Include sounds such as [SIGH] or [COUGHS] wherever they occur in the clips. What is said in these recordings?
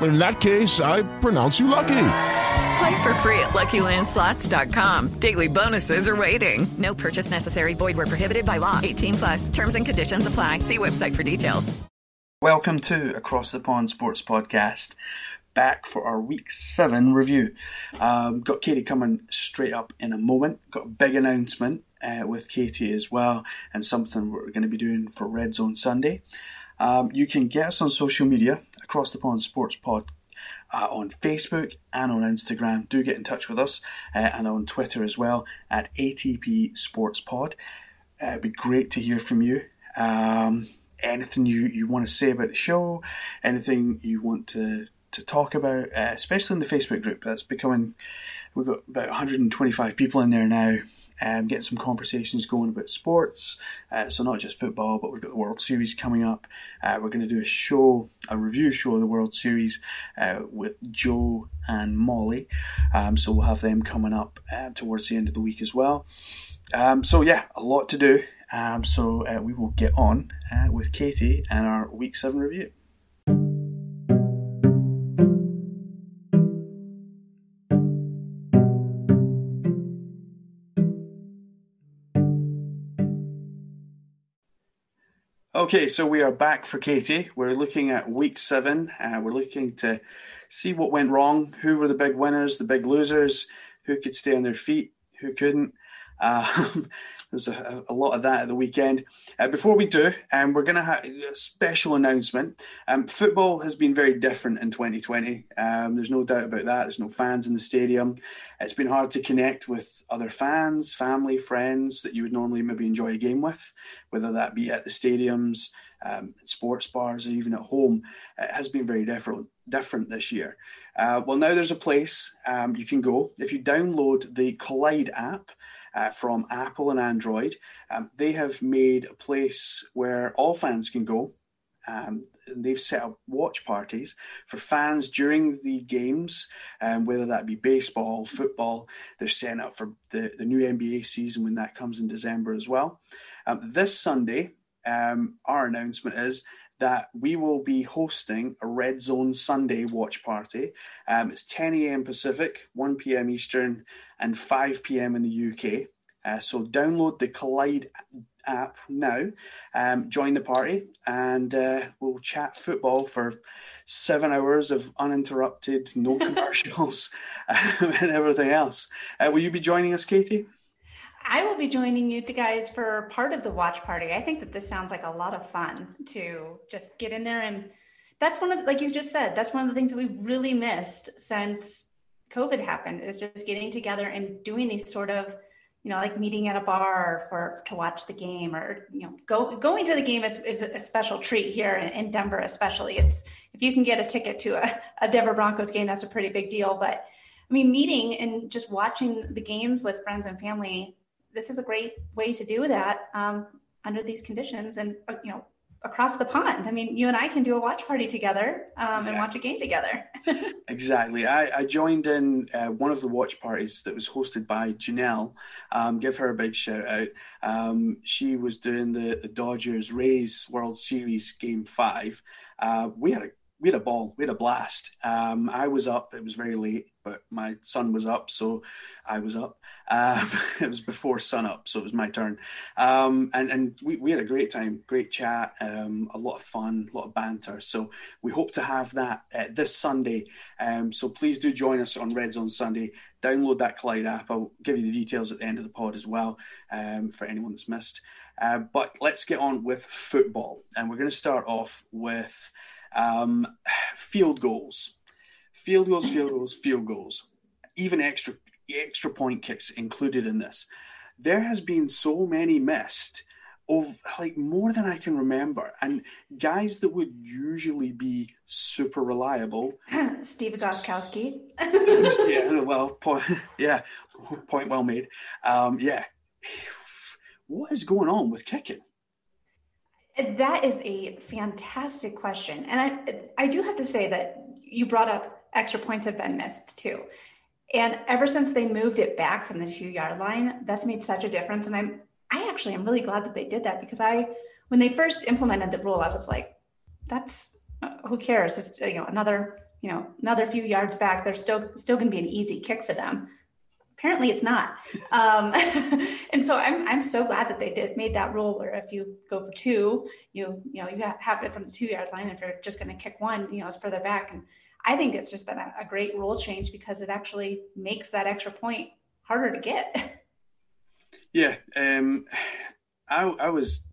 In that case, I pronounce you lucky. Play for free at LuckyLandSlots.com. Daily bonuses are waiting. No purchase necessary. Void where prohibited by law. 18 plus. Terms and conditions apply. See website for details. Welcome to Across the Pond Sports Podcast. Back for our week seven review. Um, got Katie coming straight up in a moment. Got a big announcement uh, with Katie as well, and something we're going to be doing for Red Zone Sunday. Um, you can get us on social media, Across the Pond Sports Pod, uh, on Facebook and on Instagram. Do get in touch with us, uh, and on Twitter as well at ATP Sports Pod. Uh, it'd be great to hear from you. Um, anything you, you want to say about the show, anything you want to, to talk about, uh, especially in the Facebook group. That's becoming, we've got about 125 people in there now, um, getting some conversations going about sports. Uh, so not just football, but we've got the World Series coming up. Uh, we're going to do a show, a review show of the World Series uh, with Joe and Molly. Um, so we'll have them coming up uh, towards the end of the week as well. Um, so yeah, a lot to do. Um, so uh, we will get on uh, with Katie and our week seven review. Okay, so we are back for Katie. We're looking at week seven. Uh, we're looking to see what went wrong, who were the big winners, the big losers, who could stay on their feet, who couldn't. Um, [LAUGHS] there's a, a, lot of that at the weekend. Uh, before we do, um, we're going to have a special announcement. Um, football has been very different in 2020. Um, there's no doubt about that. There's no fans in the stadium. It's been hard to connect with other fans, family, friends that you would normally maybe enjoy a game with, whether that be at the stadiums, um, sports bars, or even at home. It has been very different different this year. Uh, well, now there's a place um, you can go if you download the Collyde app uh, from Apple and Android. Um, they have made a place where all fans can go. Um, they've set up watch parties for fans during the games, um, whether that be baseball, football. They're setting up for the, the new NBA season when that comes in December as well. Um, this Sunday, um, our announcement is that we will be hosting a Red Zone Sunday watch party. Um, it's 10 a.m. Pacific, 1 p.m. Eastern, and 5 p.m. in the UK. Uh, so download the Collyde app now, um, join the party, and uh, we'll chat football for seven hours of uninterrupted, no [LAUGHS] commercials, [LAUGHS] um, and everything else. Uh, will you be joining us, Katie? I will be joining you guys for part of the watch party. I think that this sounds like a lot of fun to just get in there and that's one of like you just said, that's one of the things that we've really missed since COVID happened is just getting together and doing these sort of, you know, like meeting at a bar for to watch the game or you know, go going to the game is, is a special treat here in, in Denver, especially. It's if you can get a ticket to a, a Denver Broncos game, that's a pretty big deal. But I mean, meeting and just watching the games with friends and family this is a great way to do that um, under these conditions and uh, you know across the pond. I mean, you and I can do a watch party together um, and watch a game together. [LAUGHS] exactly. I, I, joined in uh, one of the watch parties that was hosted by Janelle. Um, give her a big shout out. Um, she was doing the, the, Dodgers Rays World Series Game Five. Uh, we had a we had a ball, we had a blast. Um, I was up; it was very late, but my son was up, so I was up. Um, [LAUGHS] it was before sun up, so it was my turn. Um, and and we, we had a great time, great chat, um, a lot of fun, a lot of banter. So we hope to have that uh, this Sunday. Um, so please do join us on Red Zone Sunday. Download that Collyde app. I'll give you the details at the end of the pod as well um, for anyone that's missed. Uh, but let's get on with football, and we're going to start off with. Um, [SIGHS] field goals, field goals, field goals, field goals, even extra extra point kicks included in this. There has been so many missed of like more than I can remember, and guys that would usually be super reliable. [LAUGHS] Steve Gostkowski. [LAUGHS] yeah, [LAUGHS] well, point, yeah, point well made. Um, yeah, what is going on with kicking? That is a fantastic question. And I, I do have to say that you brought up extra points have been missed too. And ever since they moved it back from the two yard line, that's made such a difference. And I'm, I actually am really glad that they did that because I, when they first implemented the rule, I was like, that's uh, who cares? It's you know another you know another few yards back. There's still still going to be an easy kick for them apparently it's not. [LAUGHS] Um, [LAUGHS] and so I'm, I'm so glad that they did made that rule where if you go for two, you, you know, you have it from the two yard line. If you're just going to kick one, you know, it's further back. And I think it's just been a, a great rule change because it actually makes that extra point harder to get. [LAUGHS] Yeah. Um, I, I was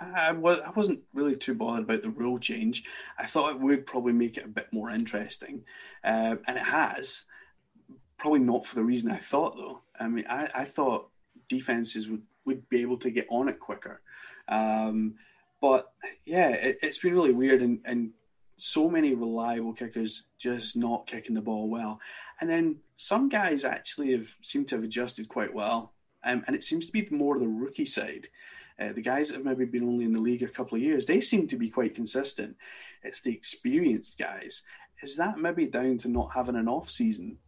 I, was, I wasn't really too bothered about the rule change. I thought it would probably make it a bit more interesting, uh, and it has. Probably not for the reason I thought, though. I mean, I, I thought defenses would, would be able to get on it quicker. Um, but yeah, it, has been really weird, and, and so many reliable kickers just not kicking the ball well. And then some guys actually have seemed to have adjusted quite well. Um, and it seems to be more the rookie side. Uh, the guys that have maybe been only in the league a couple of years, they seem to be quite consistent. It's the experienced guys. Is that maybe down to not having an off season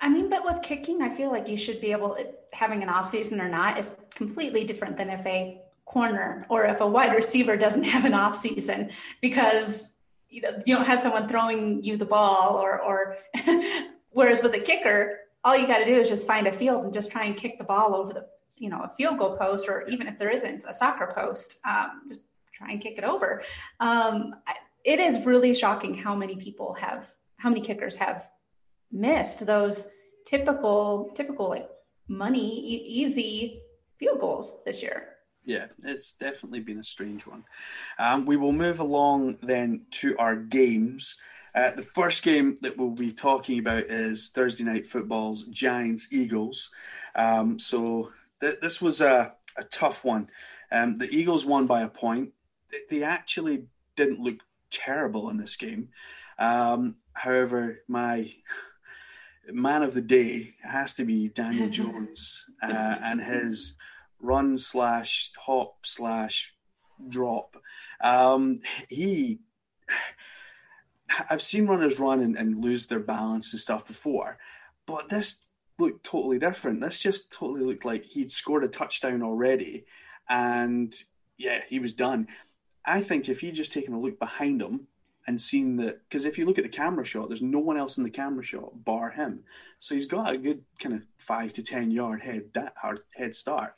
I mean, but with kicking, I feel like you should be able having an off season or not is completely different than if a corner or if a wide receiver doesn't [LAUGHS] have an off season because you know you don't have someone throwing you the ball or or [LAUGHS] whereas with a kicker, all you got to do is just find a field and just try and kick the ball over the you know a field goal post or even if there isn't a soccer post, um, just try and kick it over. Um, it is really shocking how many people have how many kickers have missed those typical typical like money e- easy field goals this year. Yeah, it's definitely been a strange one. Um, we will move along then to our games. Uh, the first game that we'll be talking about is Thursday night football's Giants Eagles. Um, so th- this was a, a tough one. Um, the Eagles won by a point. They, they actually didn't look terrible in this game. Um, however, my [LAUGHS] man of the day has to be Daniel [LAUGHS] Jones uh, and his run slash hop slash drop. Um, he, I've seen runners run and, and lose their balance and stuff before, but this looked totally different. This just totally looked like he'd scored a touchdown already, and yeah, he was done. I think if he'd just taken a look behind him and seen that because if you look at the camera shot, there's no one else in the camera shot bar him. So he's got a good kind of five to ten yard head that hard head start.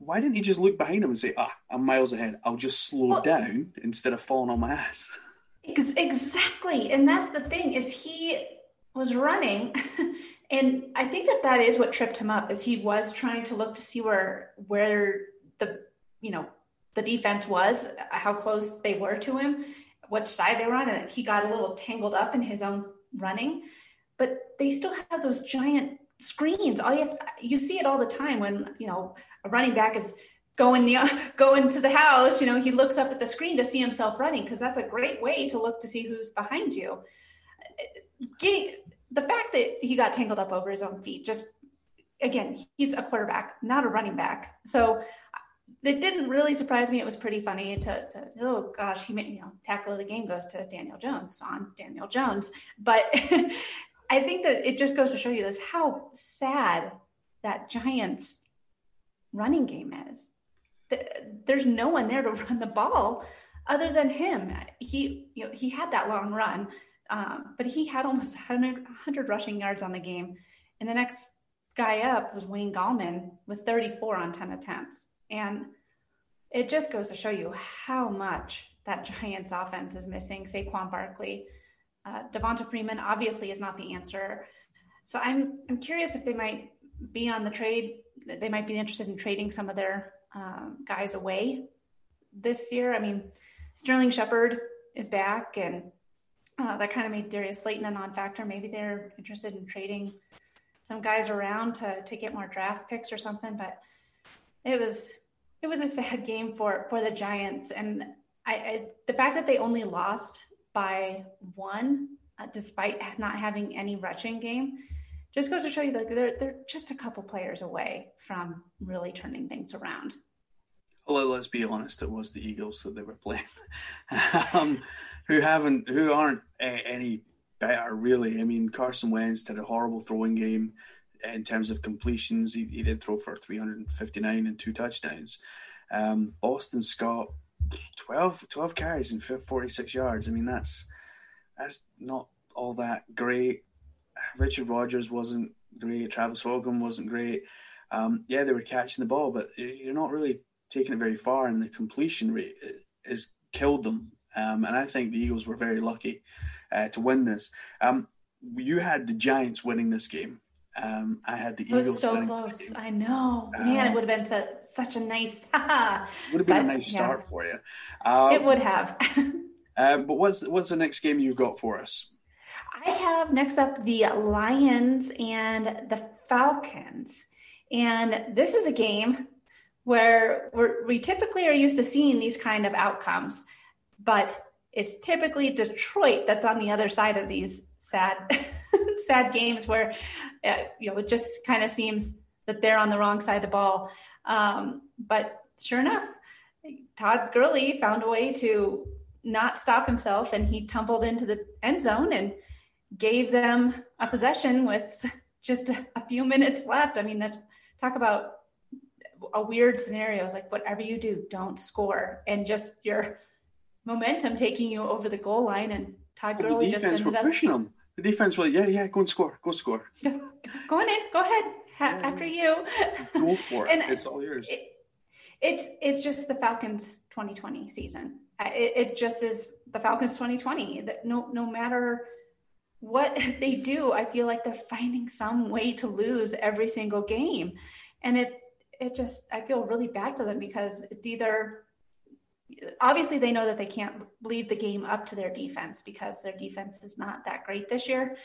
Why didn't he just look behind him and say, "Ah, I'm miles ahead. I'll just slow well, down instead of falling on my ass." [LAUGHS] Exactly, and that's the thing is he was running, [LAUGHS] and I think that that is what tripped him up. Is he was trying to look to see where where the you know the defense was, how close they were to him, which side they were on, and he got a little tangled up in his own running. But they still have those giant screens. All you have, you see it all the time when you know a running back is going the [LAUGHS] going to the house. You know, he looks up at the screen to see himself running because that's a great way to look to see who's behind you. Getting the fact that he got tangled up over his own feet just again he's a quarterback not a running back so it didn't really surprise me. It was pretty funny to, to oh gosh, he made, you know, tackle of the game goes to Daniel Jones on Daniel Jones. But [LAUGHS] I think that it just goes to show you this how sad that Giants running game is. There's no one there to [LAUGHS] run the ball other than him. He, you know, he had that long run, um, but he had almost 100, 100 rushing yards on the game. And the next guy up was Wayne Gallman with 34 on 10 attempts. And it just goes to show you how much that Giants offense is missing Saquon Barkley. Uh, Devonta Freeman obviously is not the answer. So I'm I'm curious if they might be on the trade. They might be interested in trading some of their um, guys away this year. I mean, Sterling Shepard is back, and uh, that kind of made Darius Slayton a non-factor. Maybe they're interested in trading some guys around to to get more draft picks or something. But it was it was a [LAUGHS] sad game for for the Giants, and I, I the fact that they only lost by one, uh, despite not having any rushing game, just goes to show you that they're they're just a couple players away from really turning things around. Well, let's be honest, it was the Eagles that they were playing, [LAUGHS] um, who haven't, who aren't any better really. I mean, Carson Wentz had a horrible throwing game in terms of completions. He, he did throw for 359 and two touchdowns. Um, Boston Scott, 12, 12 carries and 46 yards. I mean, that's that's not all that great. Richard Rodgers wasn't great. Travis Fulgham wasn't great. Um, yeah, they were catching the ball, but you're not really taking it very far, and the completion rate has killed them. Um, and I think the Eagles were very lucky uh, to win this. Um, you had the Giants winning this game. Um, I had the Eagles. It was so close. I know, man. it um, would have been so, such a nice. [LAUGHS] would have been but, a nice start yeah. for you. Um, it would have. [LAUGHS] uh, but what's what's the next game you've got for us? I have next up the Lions and the Falcons, and this is a game where we typically are used to seeing these kind of outcomes, but it's typically Detroit that's on the other side of these sad [LAUGHS] [LAUGHS] sad games where uh, you know it just kind of seems that they're on the wrong side of the ball. Um, but sure enough, Todd Gurley found a way to not stop himself, and he tumbled into the end zone and gave them a possession with [LAUGHS] just a, few minutes left. I mean, that talk about a weird scenario. It's like whatever you do, don't score, and just your momentum taking you over the goal line, and Todd Gurley just ended up pushing them. The defense was, yeah, yeah, go and score, go score. [LAUGHS] go on in, go ahead. Ha- yeah. After you. go for it. it's all yours. It, it's it's just the Falcons 2020 season. It, it just is the Falcons 2020. That no no matter what [LAUGHS] they do, I feel like they're finding some way to lose every single game, and it it just I feel really bad for them because it's either obviously they know that they can't leave the game up to their defense because their defense is not that great this year.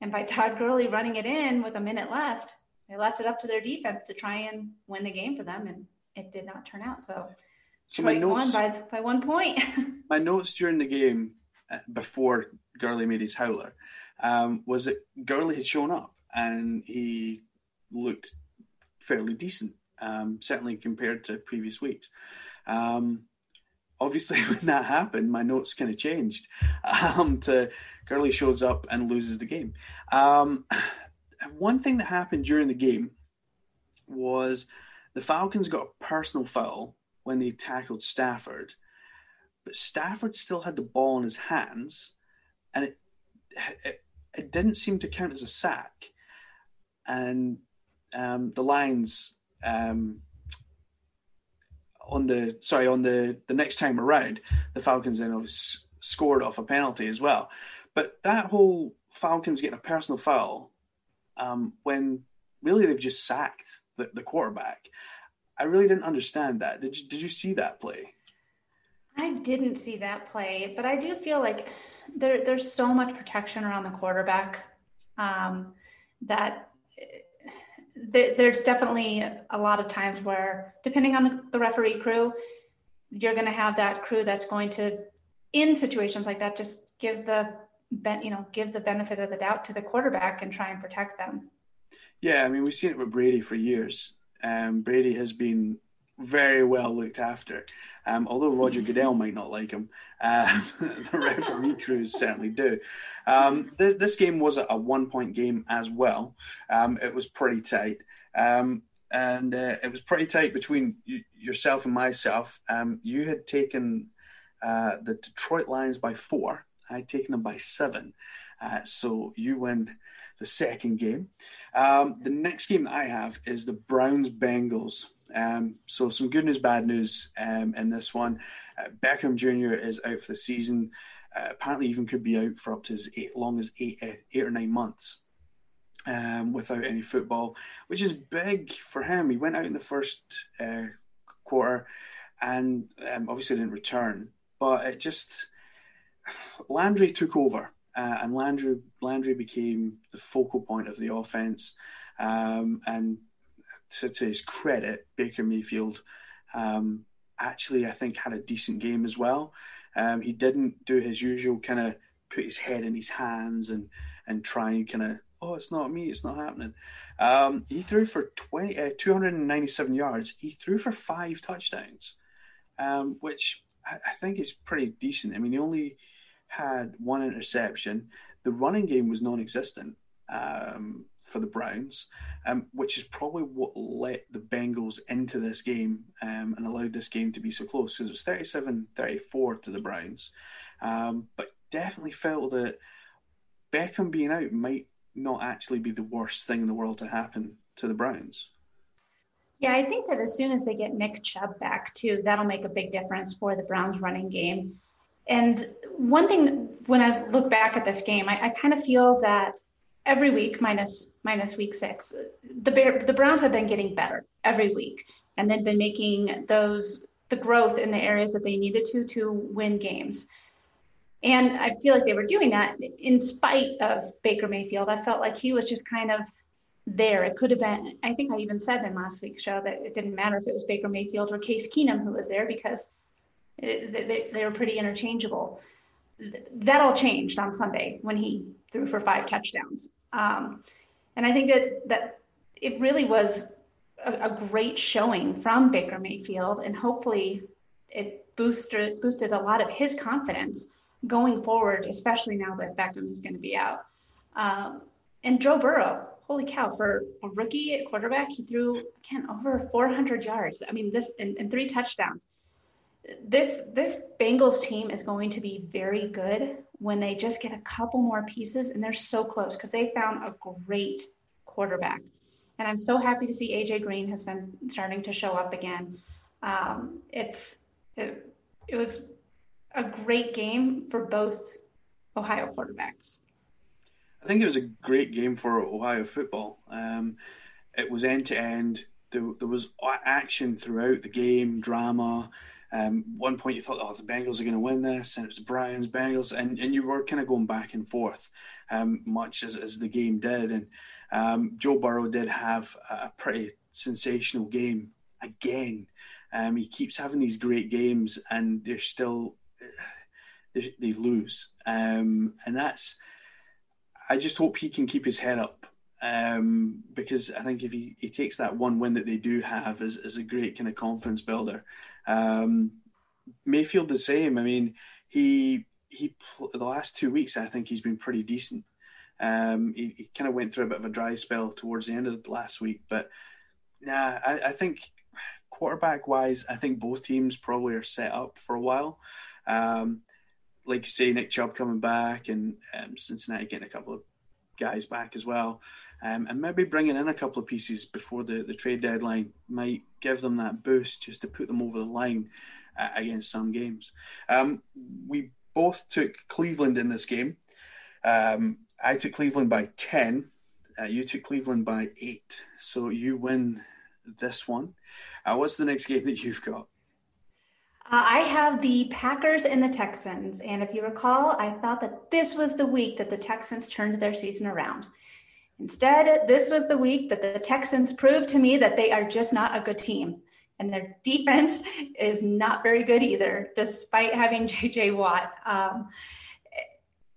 And by Todd Gurley running it in with a minute left, they left it up to their defense to try and win the game for them, and it did not turn out. So, so Detroit notes, won by by one point. [LAUGHS] my notes during the game uh, before Gurley made his howler um, was that Gurley had shown up and he looked fairly decent, um, certainly compared to previous weeks. Um, obviously [LAUGHS] when that happened, my notes kind of changed um, to shows up and loses the game. Um, [SIGHS] one thing that happened during the game was the Falcons got a personal foul when they tackled Stafford, but Stafford still had the ball in his hands, and it [SIGHS] it, it didn't seem to count as a sack. And um, the Lions um, on the sorry on the the next time around, the Falcons then obviously scored off a penalty as well. But that whole Falcons getting a personal foul um, when really they've just sacked the, the, quarterback. I really didn't understand that. Did you did you see that play? I didn't see that play, but I do feel like there there's so much protection around the quarterback um, that there, there's definitely a lot of times where, depending on the, the referee crew, you're going to have that crew that's going to, in situations like that, just give the you know give the benefit of the doubt to the quarterback and try and protect them. Yeah, I mean we've seen it with Brady for years. Um, Brady has been very well looked after. Um, although Roger Goodell might not like him, uh, [LAUGHS] the referee crews certainly do. Um, th- this game was a, one point game as well. Um, it was pretty tight. Um, and uh, it was pretty tight between y- yourself and myself. Um, you had taken uh, the Detroit Lions by four. I had taken them by seven. Uh, so you win the second game. Um, the next game that I have is the Browns Bengals. Um, so some good news, bad news um, in this one. Uh, Beckham Jr. is out for the season. Uh, apparently, even could be out for up to as eight, long as eight, uh, eight or nine months um, without any football, which is big for him. He went out in the first uh, quarter and um, obviously didn't return, but it just [SIGHS] Landry took over. Uh, and Landry Landry became the focal point of the offense, um, and to, to, his credit, Baker Mayfield um, actually, I think, had a decent game as well. Um, he didn't do his usual kind of put his head in his hands and and try and kind of, oh, it's not me, it's not happening. Um, he threw for 20, uh, 297 yards. He threw for five touchdowns, um, which I, I think is pretty decent. I mean, he only had one interception. The running game was non existent um, for the Browns, um, which is probably what let the Bengals into this game um, and allowed this game to be so close because it was 37 34 to the Browns. Um, but definitely felt that Beckham being out might not actually be the worst thing in the world to happen to the Browns. Yeah, I think that as soon as they get Nick Chubb back too, that'll make a big difference for the Browns running game. And one thing when I look back at this game, I, I kind of feel that every week minus minus week six the Bear, the browns have been getting better every week and they've been making those the growth in the areas that they needed to to win games. And i feel like they were doing that in spite of baker mayfield. I felt like he was just kind of there. It could have been i think i even said in last week's show that it didn't matter if it was baker mayfield or case keenum who was there because it, they, they were pretty interchangeable that all changed on sunday when he threw for five touchdowns. Um, and I think that that it really was a, a, great showing from Baker Mayfield, and hopefully it boosted boosted a lot of his confidence going forward, especially now that Beckham is going to be out. Um, and Joe Burrow, holy cow, for a rookie quarterback, he threw again over 400 yards. I mean, this and, and three touchdowns this this Bengals team is going to be very good when they just get a couple more pieces and they're so close because they found a great quarterback. And I'm so happy to see AJ Green has been starting to show up again. Um, it's it, it was a great game for both Ohio quarterbacks. I think it was a great game for Ohio football. Um, it was end to end. There was action throughout the game, drama. Um, one point you thought, oh, the Bengals are going to win this, and it was the Browns, Bengals, and, and you were kind of going back and forth, um, much as, as the game did. And um, Joe Burrow did have a pretty sensational game again. Um, he keeps having these great games, and they're still they, they lose, um, and that's. I just hope he can keep his head up um, because I think if he, he takes that one win that they do have as, as a great kind of confidence builder, um, Mayfield the same. I mean, he he the last two weeks I think he's been pretty decent. Um, he, he kind of went through a bit of a dry spell towards the end of the last week, but nah, I, I think quarterback wise, I think both teams probably are set up for a while. Um, like you say, Nick Chubb coming back and um, Cincinnati getting a couple of guys back as well. Um, and maybe bringing in a couple of pieces before the, the trade deadline might give them that boost just to put them over the line uh, against some games. Um, we both took Cleveland in this game. Um, I took Cleveland by 10. Uh, you took Cleveland by 8. So you win this one. Uh, what's the next [LAUGHS] game that you've got? Uh, I have the Packers and the Texans. And if you recall, I thought that this was the week that the Texans turned their season around. Instead, this was the week that the Texans proved to me that they are just not a good team. And their defense [LAUGHS] is not very good either, despite having [LAUGHS] JJ Watt. Um,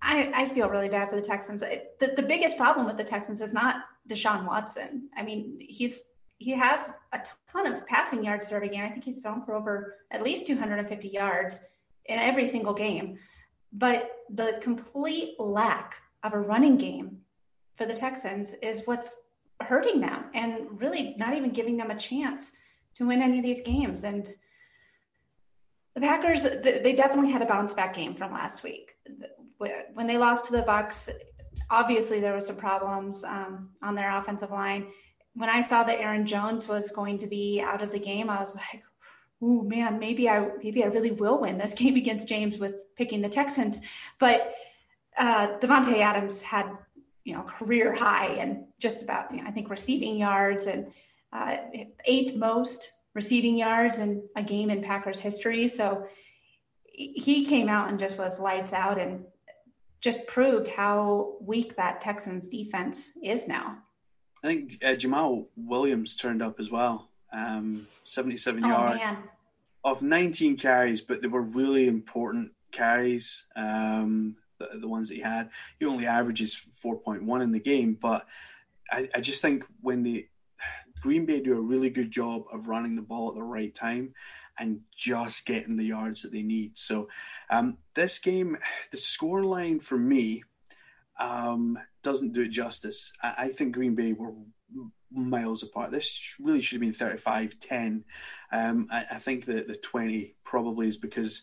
I, I, feel really bad for the Texans. The, the biggest problem with the Texans is not Deshaun Watson. I mean, he's he has a ton of passing yards a game. I think he's thrown for over at least 250 yards in every single game. But the complete lack of a running game for the Texans is what's hurting them and really not even giving them a chance to win any of these games. And the Packers, they definitely had a bounce back game from last week. When they lost to the Bucs, obviously there were some problems um, on their offensive line. When I saw that Aaron Jones was going to be out of the game, I was like, "Ooh, man, maybe I maybe I really will win this [LAUGHS] game against James with picking the Texans." But uh, Davante Adams had you know career high and just about you know, I think receiving yards and uh, eighth most receiving yards in a game in Packers history. So he came out and just was lights out and just proved how weak that Texans defense is now. I think uh, Jamaal Williams turned up as well. Um, 77 oh, yards man. of 19 carries, but they were really important carries. Um, the, the ones that he had, he only averages 4.1 in the game. But I, I just think when the [SIGHS] Green Bay do a really good job of running the ball at the right time and just getting the yards that they need. So um, this game, [SIGHS] the score line for me um, doesn't do it justice. I, I, think Green Bay were miles apart. This really should have been 35 10. Um, I, I, think that the 20 probably is because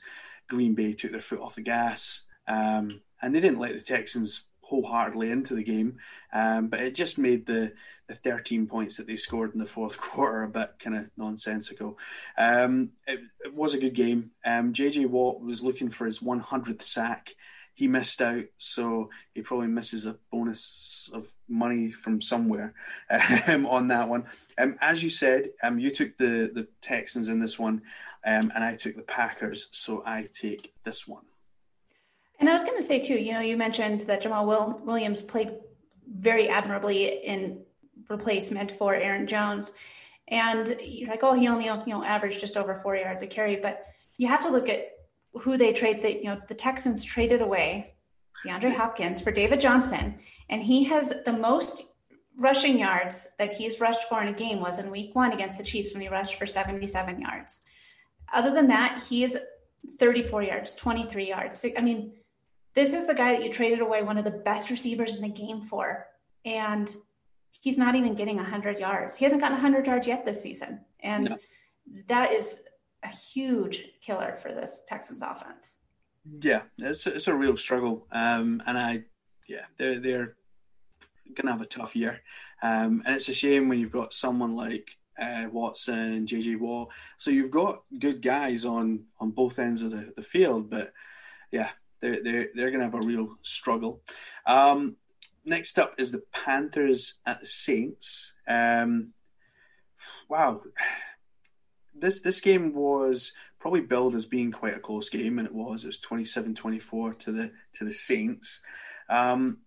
Green Bay took their foot off the gas um, and they didn't let the Texans wholeheartedly into the game. Um, but it just made the the 13 points that they scored in the fourth [LAUGHS] quarter a bit kind of nonsensical. Um, it, it, was a good game. Um, JJ Watt was looking for his 100th sack. He missed out, so he probably misses a bonus of money from somewhere [LAUGHS] um, on that one. Um, as you said, um, you took the, the Texans in this one, um, and I took the Packers, so I take this one. And I was going to say too, you know, you mentioned that Jamaal Will- Williams played very admirably in replacement for Aaron Jones. And you're like, oh, he only you know averaged just over four yards a carry, but you have to look at who they trade. That you know the Texans traded away DeAndre Hopkins for David Johnson, and he has the most rushing yards that he's rushed for in a game was in Week One against the Chiefs when he rushed for 77 yards. Other than that, he is 34 yards, 23 yards. I mean, this is the guy that you traded away one of the best receivers in the game for, and he's not even getting 100 yards. He hasn't gotten 100 yards yet this season. And no. that is a huge killer for this Texans offense. Yeah, it's a, it's a real struggle. Um, and I, yeah, they're, they're going to have a tough year. Um, and it's a shame when you've got someone like uh, Watson, JJ Watt. So you've got good guys on, on both ends of the, the field, but yeah, they're, they're, they're going to have a real struggle. Um, next up is the Panthers at the Saints. Um, wow, this this game was probably billed as being quite a close game, and it was. It was 27-24 to the to the Saints. Um,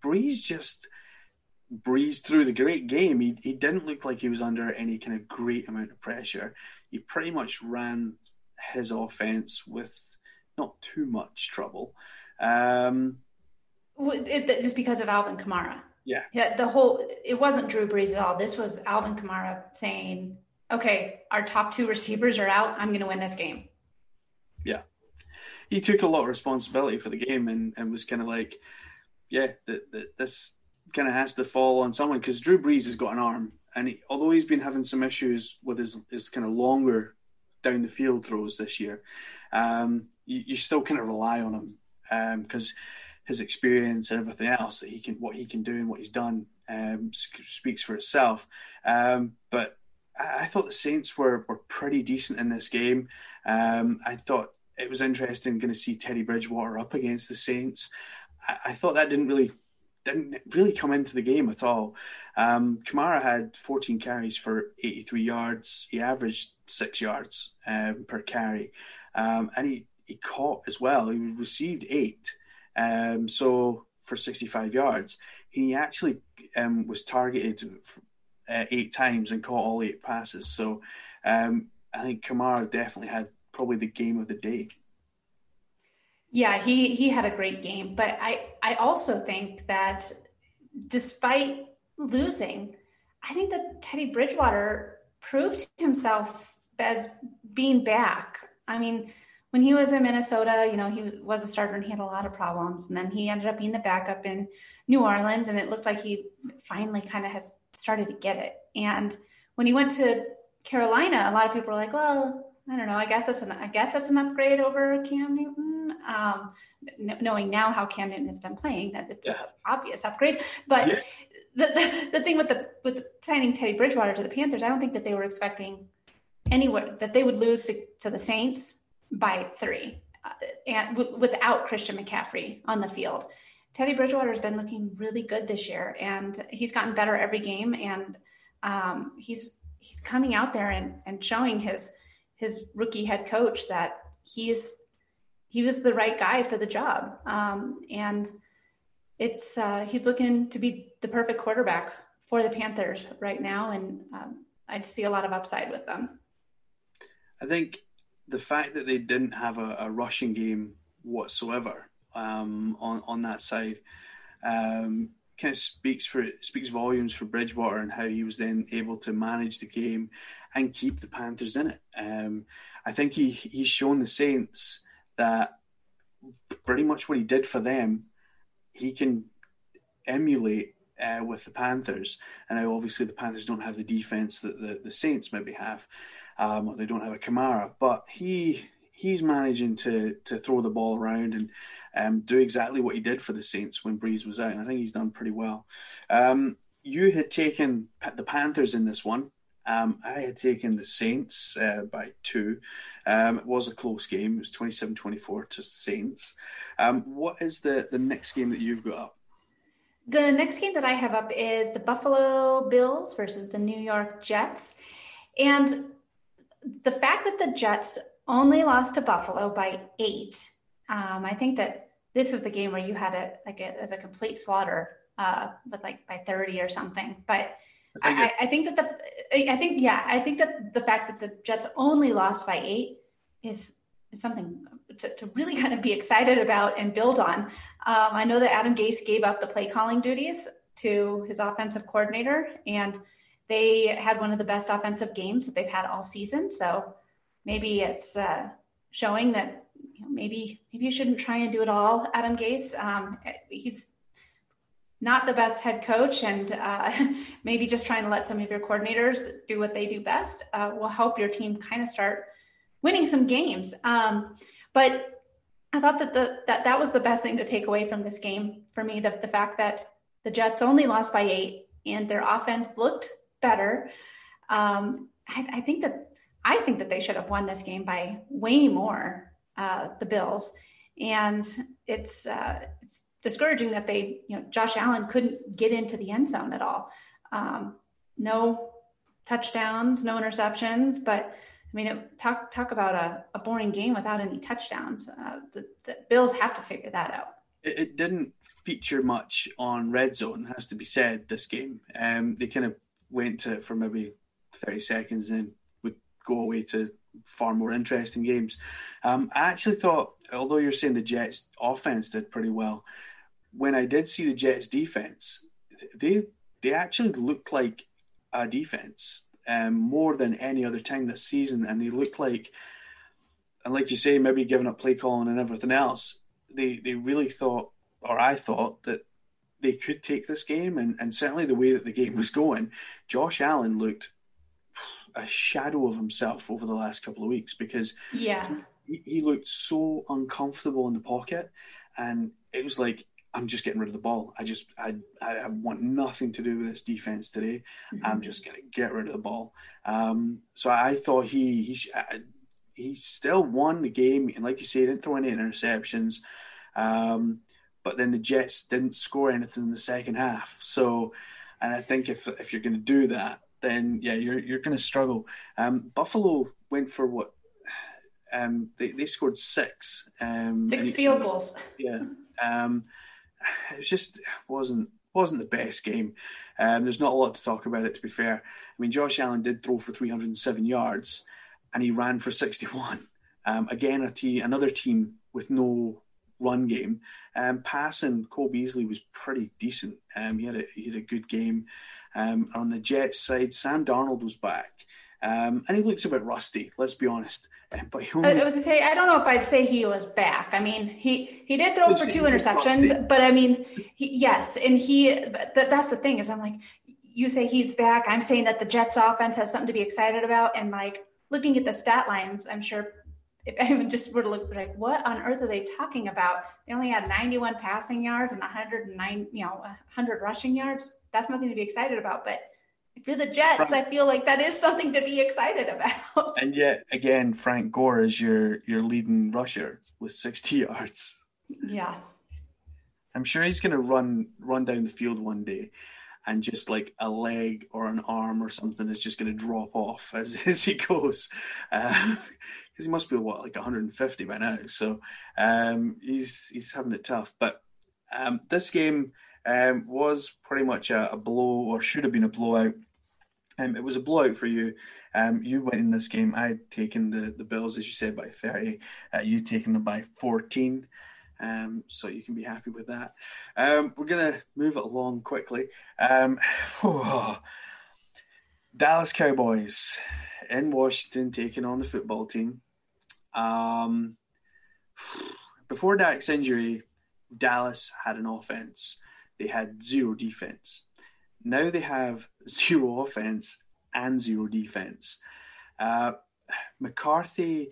Brees just breezed through the great game. He he didn't look like he was under any kind of great amount of pressure. He pretty much ran his offense with not too much trouble. Um, it, just because of Alvin Kamara. Yeah. Yeah. The whole, it wasn't Drew Brees at all. This was Alvin Kamara saying, okay, our top two receivers are out. I'm going to win this game. Yeah. He took a lot of responsibility for the game and, and was kind of like, yeah, the, the, this kind of has to fall on someone because Drew Brees has got an arm. And he, although he's been having some issues with his, his kind of longer down the field throws this year, um, you, you, still kind of rely on him because um, his experience and everything else that he can, what he can do and what he's done um, speaks for itself. Um, but I, I, thought the Saints were were pretty decent in this game. Um, I thought it was interesting going to see Teddy Bridgewater up against the Saints. I, I, thought that didn't really didn't really come into the game at all. Um, Kamara had 14 carries for 83 yards. He averaged six yards um, per carry, um, and he he caught as well. He received eight. Um, so for 65 yards, he actually um, was targeted uh, eight times and caught all eight passes. So um, I think Kamara definitely had probably the game of the day. Yeah, he he had a great game, but I I also think that despite losing, I think that Teddy Bridgewater proved himself as being back. I mean, when he was in Minnesota, you know, he was a starter and he had a lot of problems. And then he ended up being the backup in New Orleans, and it looked like he finally kind of has started to get it. And when he went to Carolina, a lot of people were like, well, I don't know. I guess that's an I guess that's an upgrade over Cam Newton. Um, knowing now how Cam Newton has been playing, that it's yeah. an obvious upgrade. But yeah. the, the the thing with the with the signing Teddy Bridgewater to the Panthers, I don't think that they were expecting anywhere that they would lose to, to the Saints by three, uh, and w- without Christian McCaffrey on the field. Teddy Bridgewater has been looking really good this year, and he's gotten better every game, and um, he's he's coming out there and, and showing his his rookie head coach that he's he was the right guy for the job. Um, and it's uh, he's looking to be the perfect quarterback for the Panthers right now, and um, I see a lot of upside with them. I think the fact that they didn't have a, a rushing game whatsoever um, on on that side um, kind of speaks for speaks volumes for Bridgewater and how he was then able to manage the game and keep the Panthers in it. Um, I think he he's shown the Saints that pretty much what he did for them, he can emulate uh, with the Panthers. And now, obviously, the Panthers don't have the defense that the, the Saints maybe have, um, they don't have a Kamara. But he he's managing to to throw the ball around and um, do exactly what he did for the Saints when Brees was out. And I think he's done pretty well. Um, you had taken the Panthers in this one. Um, I had taken the Saints uh, by two. Um, it was a close game. It was 27 24 to Saints. Um, what is the, the next game that you've got up? The next game that I have up is the Buffalo Bills versus the New York Jets. And the fact that the Jets only lost to Buffalo by eight, um, I think that this was the game where you had it like a, as a complete slaughter, uh, with like by 30 or something. But I, I, I, think that the, I think, yeah, I think that the fact that the Jets only lost by eight is, is something to, to really [LAUGHS] kind of be excited about and build on. Um, I know that Adam Gase gave up the play calling duties to his offensive coordinator, and they had one of the best offensive games that they've had all season. So maybe it's uh, showing that you know, maybe maybe you shouldn't try and do it all, Adam Gase. Um, he's not the best head coach, and uh, [LAUGHS] maybe just trying to let some of your coordinators do what they do best uh, will help your team kind of start winning some games. Um, but I thought that the that that was the best thing to take away from this game for me. The the fact that the Jets only lost by eight and their offense looked better. Um, I, I, think that I think that they should have won this game by way more. Uh, the Bills, and it's uh, it's discouraging that they, you know, Josh Allen couldn't get into the end zone at all. Um, no touchdowns, no interceptions, but I mean, it, talk talk about a, a, boring game without any touchdowns. Uh, the, the, Bills have to figure that out. It, it, didn't feature much on red zone, has to be said. This game, um, they kind of went to it for maybe thirty seconds, and would go away to far more interesting games. Um, I actually thought, although you're saying the Jets' offense did pretty well, when I did see the Jets defense, they they actually looked like a defense um, more than any other time this season, and they looked like, and like you say, maybe giving up play calling and everything else. They they really thought, or I thought that they could take this game, and, and certainly the way that the game was going, Josh Allen looked a shadow of himself over the last couple of weeks because yeah he, he looked so uncomfortable in the pocket, and it was like I'm just getting rid of the ball. I just I I want nothing to do with this defense today. Mm-hmm. I'm just going to get rid of the ball. Um, so I thought he he he still won the game, and like you say, he didn't throw any interceptions. Um, but then the Jets didn't score anything in the second half. So, and I think if if you're going to do that, then yeah, you're you're going to struggle. Um, Buffalo went for what um, they, they scored six. Um, six field goals. [LAUGHS] Yeah. Um, it just wasn't wasn't the best game. Um, there's not a lot to talk about it, to be fair. I mean, Josh Allen did throw for 307 yards, and he ran for 61. Um, again, a team, another team with no run game. Um, passing, Cole Beasley was pretty decent. Um, he had a he had a good game. Um, on the Jets side, Sam Darnold was back. Um, and he looks a bit rusty, let's be honest. [LAUGHS] But only... I was to say, I don't know if I'd say he was back. I mean, he he did throw for two interceptions, but I mean, he, yes, and he. That, that's the thing is, I'm like, you say he's back. I'm saying that the Jets offense has something to be excited about, and like looking at the stat lines, I'm sure if anyone just were to look like, what on earth are they talking about? They only had 91 passing yards and 109, you know, 100 rushing yards. That's nothing to be excited about, but if you're the Jets, Frank, I feel like that is something to be excited about. And yet again, Frank Gore is your your leading rusher with 60 yards. Yeah. I'm sure he's going to run run down the field one day and just like a leg or an arm or something is just going to drop off as, [LAUGHS] as he goes. Uh, Because he must be what like 150 by now, so um, he's he's having it tough. But um, this game um, was pretty much a, a, blow, or should have been a blowout. Um, it was a blowout for you. Um, you went in this game. I had taken the, the Bills, as you said, by 30. Uh, you taken them by 14. Um, so you can be happy with that. Um, we're going to move it along quickly. Um, [SIGHS] oh, Dallas Cowboys in Washington taking on the football team. Um, before Dak's injury, Dallas had an offense they had zero defense. Now they have [LAUGHS] zero offense and zero defense. Uh, McCarthy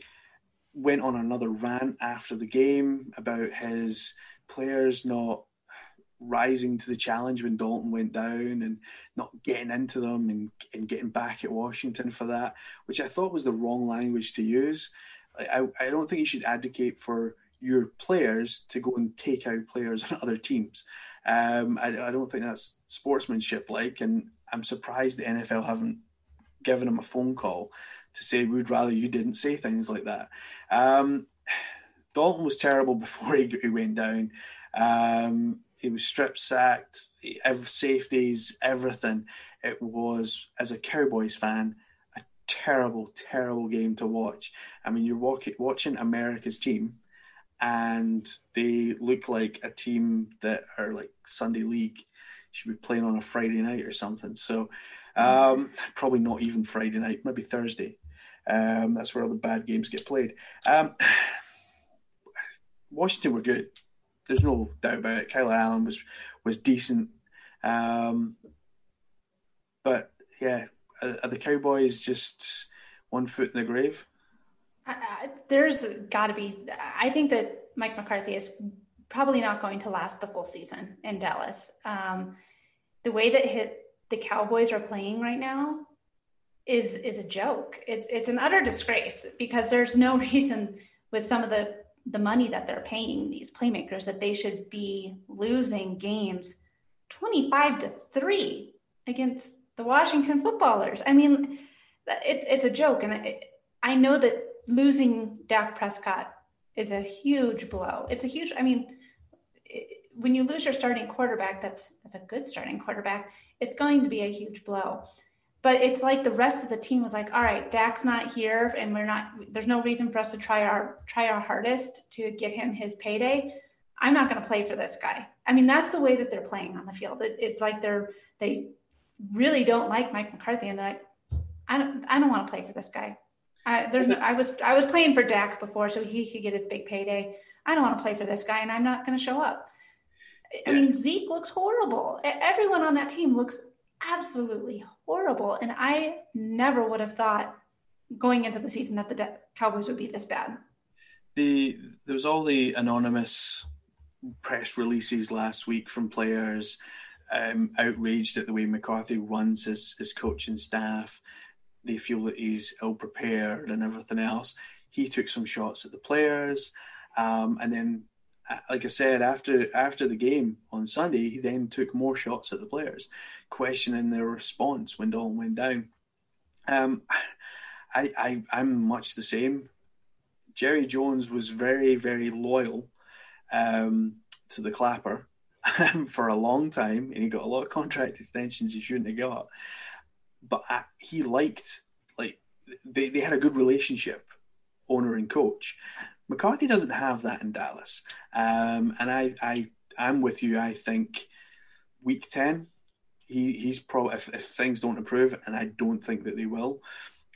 went on another rant after the game about his players not rising to the challenge when Dalton went down and not getting into them and, and getting back at Washington for that, which I thought was the wrong language to use. I, I don't think you should advocate for your players to go and take out players [LAUGHS] on other teams. Um, I, I, don't think that's sportsmanship like, and I'm surprised the NFL haven't given him a phone call to say we'd rather you didn't say things like that. Um, [SIGHS] Dalton was terrible [LAUGHS] before he, he went down. Um, he was strip sacked, safeties, everything. It was, as a Cowboys fan, terrible, terrible game to watch. I mean, you're walk- watching America's team and they look like a team that are like Sunday league should be playing on a Friday night or something. So um, probably not even Friday night, maybe Thursday. Um, that's where all the bad games get played. Um, [SIGHS] Washington were good. There's no doubt about it. Kyler Allen was was decent, um, but yeah, are, the Cowboys just one foot in the grave? there's got to be. I think that Mike McCarthy is probably not going to last the full season in Dallas. Um, the way that hit the Cowboys are playing right now is is a joke. It's it's an utter disgrace because there's no [LAUGHS] reason with some of the the money that they're paying these playmakers that they should be losing games 25 to 3 against the Washington footballers. I mean, it's it's a joke and it, I know that losing Dak Prescott is a huge blow. It's a huge, I mean, it, when you lose your starting quarterback, that's that's a good starting quarterback. It's going to be a huge blow. But it's like the rest of the team was like, all right, Dak's not here, and we're not. There's no reason for us to try our try our hardest to get him his payday. I'm not going to play for this guy. I mean, that's the way that they're playing on the field. It, it's like they're they really don't like Mike McCarthy, and they're like, I don't I don't want to play for this guy. I, there's no, I was I was playing for Dak before, so he could get his big payday. I don't want to play for this guy, and I'm not going to show up. I mean, Zeke looks horrible. Everyone on that team looks absolutely horrible, and I never would have thought going into the season that the Cowboys would be this bad. The there was all the anonymous press releases last week from players um, outraged at the way McCarthy runs his his coaching staff they feel that he's ill prepared and everything else. He took some shots at the players, um, and then, uh, like I said, after after the game on Sunday, he then took more shots at the players, questioning their response when Dalton went down. Um, I, I I'm much the same. Jerry Jones was very very loyal um, to the Clapper [LAUGHS] for a long time, and he got a lot of contract extensions he shouldn't have got but I, he liked like they, they had a good relationship, owner and coach. McCarthy doesn't have that in Dallas, um, and I I I'm with you. I think week ten he, he's probably if, if things don't improve, and I don't think that they will.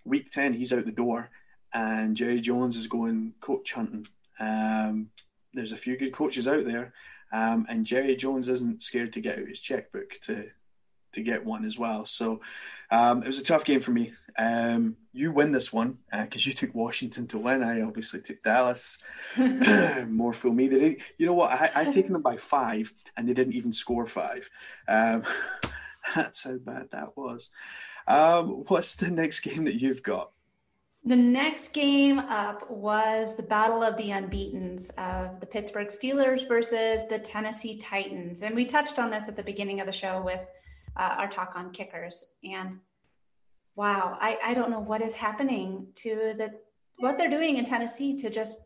Week ten, he's out the door, and Jerry Jones is going coach hunting. Um, there's a few good coaches out there, um, and Jerry Jones isn't scared to get out his checkbook to to get one as well. So um, it was a tough game for me. Um, you win this one because uh, you took Washington to win. I obviously took Dallas. [LAUGHS] [COUGHS] More for me. They did, you know what? I, I taken them by five, and they didn't even score five. Um, [LAUGHS] that's how bad that was. Um, what's the next [LAUGHS] game that you've got? The next game up was the Battle of the Unbeatens of the Pittsburgh Steelers versus the Tennessee Titans. And we touched on this at the beginning of the show with uh, our talk on kickers. And wow, I, I don't know what is happening to the what they're doing in Tennessee to just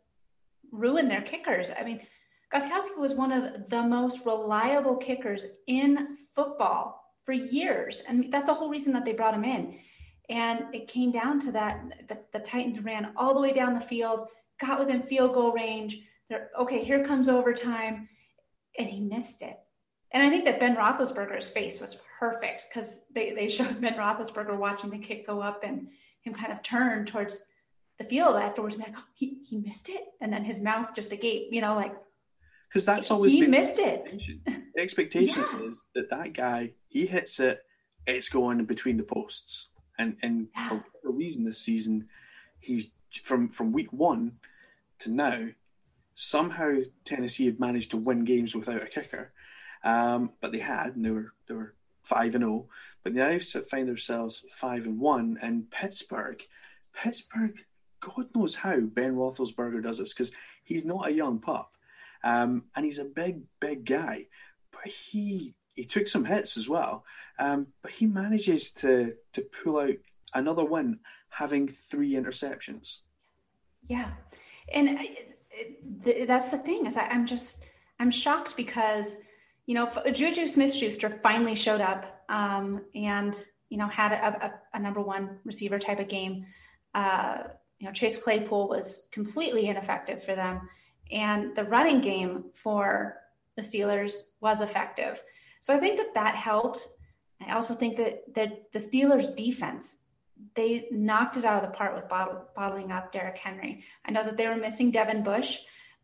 ruin their kickers. I mean, Gostkowski was one of the most reliable kickers in football for years. And that's the whole reason that they brought him in. And it came down to that the, the Titans ran all the way down the field, got within field goal range. They're okay, here comes overtime. And he missed it. And I think that Ben Roethlisberger's face was perfect because they, they showed Ben Roethlisberger watching the kick go up and him kind of turn towards the field afterwards and be like, oh, he, he missed it. And then his mouth just agape, you know, like, because that's always he missed it. The expectation [LAUGHS] yeah. is that that guy, he hits it, it's going between the posts. And and yeah. for whatever reason this season, he's from from week one to now, somehow Tennessee had managed to win games without a kicker. Um, but they had, and they were they were five and zero. Oh. But now they find themselves five and one. And Pittsburgh, Pittsburgh, God knows how Ben Roethlisberger does this because he's not a young pup, um, and he's a big big guy. But he he took some hits as well. Um, but he manages to to pull out another win, having three interceptions. Yeah, and that's the thing is I, I'm just I'm shocked because you know, Juju Smith Schuster finally showed up um, and, you know, had a, a, a, number one receiver type of game. Uh, you know, Chase Claypool was completely ineffective for them. And the running game for the Steelers was effective. So I think that that helped. I also think that, that the Steelers defense, they knocked it out of the park with bottling up Derrick Henry. I know that they were missing Devin Bush,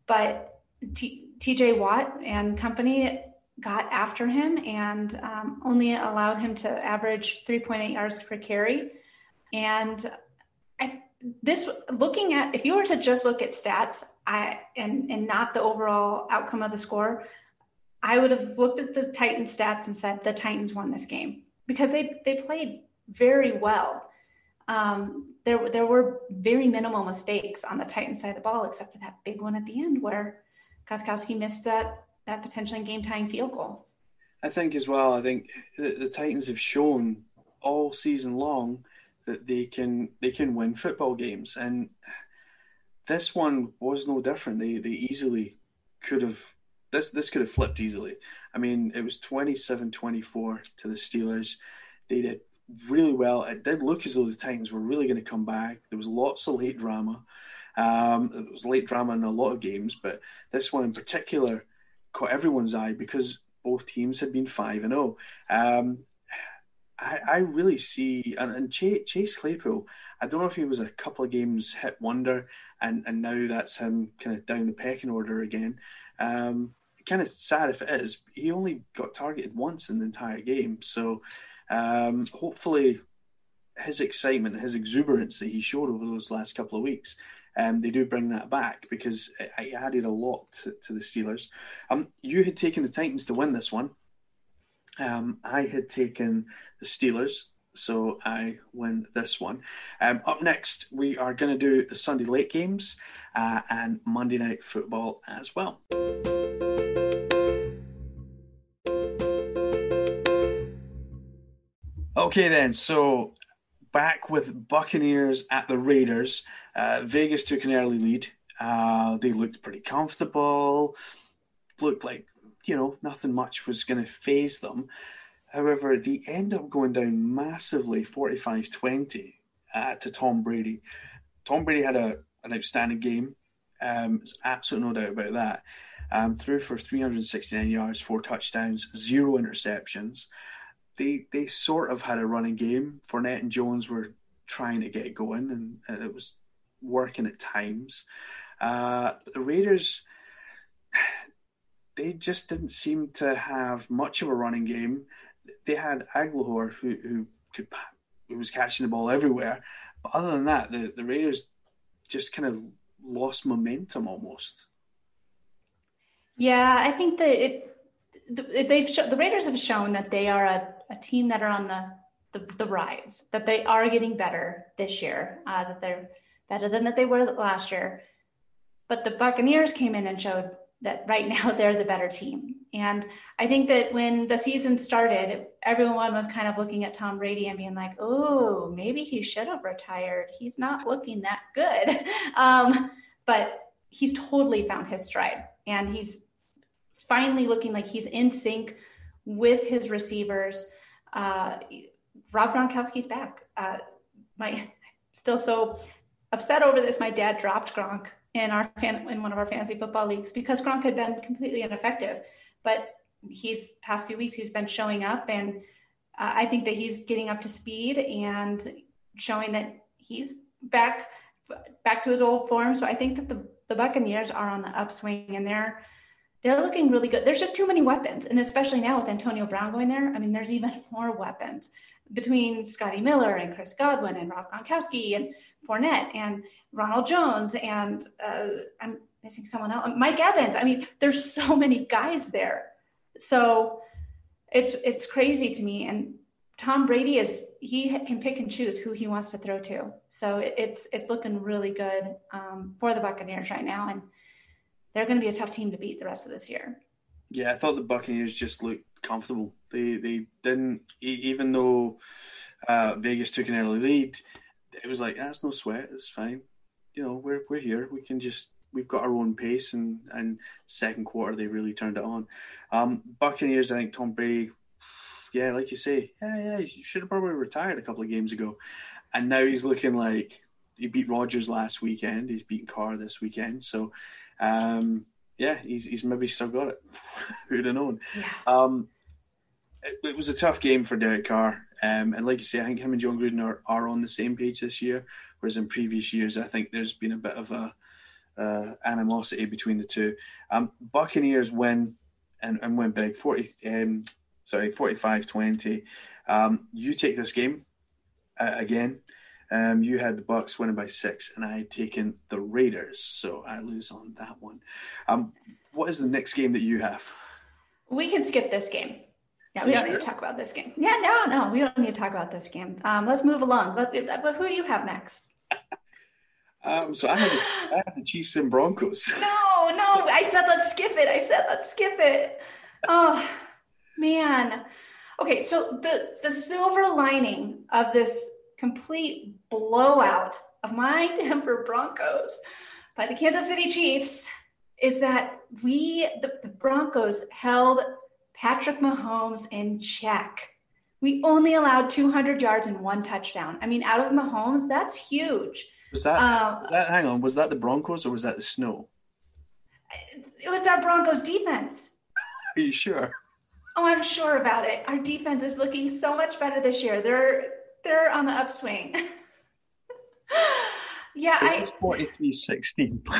but T, TJ Watt and company got after him and um, only allowed him to average 3.8 yards per carry. And I, this looking at if you were to just look at stats I and and not the overall outcome of the score, I would have looked at the Titans stats and said the Titans won this game because they they played very well. Um, there there were very minimal mistakes on the Titans side of the ball, except for that big one at the end where Gostkowski missed that that potentially game tying field goal. I think as well. I think the, the Titans have shown all season long that they can they can win football games, and this one was no different. They they easily could have this this could have flipped easily. I mean, it was 27-24 to the Steelers. They did really well. It did look as though the Titans were really going to come back. There was lots of late drama. Um, it was late drama in a lot of games, but this one in particular caught everyone's eye because both teams had been five and zero. Oh. Um, I, I, really see, and, and Chase, Chase, Claypool. I don't know if he was a couple of games hit wonder, and and now that's him kind of down the pecking order again. Um, kind of sad if it is. He only got targeted once in the entire game, so um, hopefully his excitement, his exuberance that he showed over those last couple of weeks um, they do bring that back because it, added a lot to, to the Steelers. Um, you had taken the Titans to win this one. Um, I had taken the Steelers, so I win this one. Um, up next, we are going to do the Sunday late games uh, and Monday night football as well. Okay, then. So back with Buccaneers at the Raiders. Uh, Vegas took an early lead. Uh, they looked pretty comfortable. Looked like, you know, nothing much was going to phase them. However, they end up going down massively 45 20 uh, to Tom Brady. Tom Brady had a, an outstanding game. Um, there's absolutely no doubt about that. Um, threw for 369 yards, four touchdowns, zero interceptions. they they sort of had a running game. Fournette and Jones were trying to get going, and, and it was working at times. Uh, the Raiders, [SIGHS] they just didn't seem to have much of a running game. They had Agholor who who could who was catching the ball everywhere, but other than that, the, the Raiders just kind of lost momentum almost. Yeah, I think that it they've sh- the Raiders have shown that they are a, a team that are on the, the, the rise, that they are getting better this year, uh, that they're better than that they were last year. But the Buccaneers came in and showed that right now [LAUGHS] they're the better team. And I think that when the season started, everyone was kind of looking at Tom Brady and being like, oh, maybe he should have retired. He's not looking that good. [LAUGHS] Um, but he's totally found his stride and he's finally looking like he's in sync with his receivers. Uh, Rob Gronkowski's back. Uh, my [LAUGHS] still so upset over this. My dad dropped Gronk in our fan, in one of our fantasy football leagues because Gronk had been completely ineffective. But he's past few weeks he's been showing up, and uh, I think that he's getting up to speed and showing that he's back back to his old form. So I think that the the Buccaneers are on the upswing, and they're they're looking really good. There's just too many weapons. And especially now with Antonio Brown going there, I mean, there's even [LAUGHS] more weapons between Scotty Miller and Chris Godwin and Rob Gronkowski and Fournette and Ronald Jones and uh, I'm missing someone else, Mike Evans. I mean, there's [LAUGHS] so many guys there. So it's it's crazy to me. And Tom Brady is he can pick and choose who he wants to throw to. So it's it's looking really good um, for the Buccaneers right now. And they're going to be a tough team to beat the rest of this year. Yeah, I thought the Buccaneers just looked comfortable. They they didn't even though uh, Vegas took an early lead. It was like that's no sweat. It's fine. You know we're we're here. We can just we've got our own pace. And and second quarter they really turned it on. Um, Buccaneers. I think Tom Brady. Yeah, like you say, yeah, yeah, you should have probably retired a couple of games ago, and now he's looking like he beat Rodgers last weekend. He's beaten Carr this weekend, so um, yeah, he's, he's maybe still got it. [LAUGHS] Who'd have known? Yeah. Um, it, it, was a tough game for Derek Carr. Um, and like you say, I think him and Jon Gruden are, are on the same page this year, whereas in previous years, I think there's been a bit of a uh, animosity between the two. Um, Buccaneers win and, and win big, 40, um, sorry, 45-20. Um, you take this game uh, again. Um, you had the Bucs winning by six, and I had taken the Raiders, so I lose on that one. Um, what is the next game that you have? We can skip this game. Yeah, we don't need to talk about this game. Yeah, no, no, we don't need to talk about this game. Um, let's move along. Let, but who do you have next? [LAUGHS] um, so I have, the, I have the Chiefs and Broncos. [LAUGHS] No, no, I said let's skip it. I said let's skip it. Oh man. Okay, so the the silver lining of this complete blowout of my [LAUGHS] Denver Broncos by the Kansas City Chiefs is that we, the, the Broncos, held Patrick Mahomes in check. We only allowed 200 yards and one touchdown. I mean, out of Mahomes, that's huge. Was that, um, was that hang on, was that the Broncos or was that the snow? It was our Broncos defense. [LAUGHS] Are you sure? Oh, I'm sure about it. Our defense is looking so much better this year. They're they're on the upswing. [LAUGHS] yeah, it was 43 16. [LAUGHS]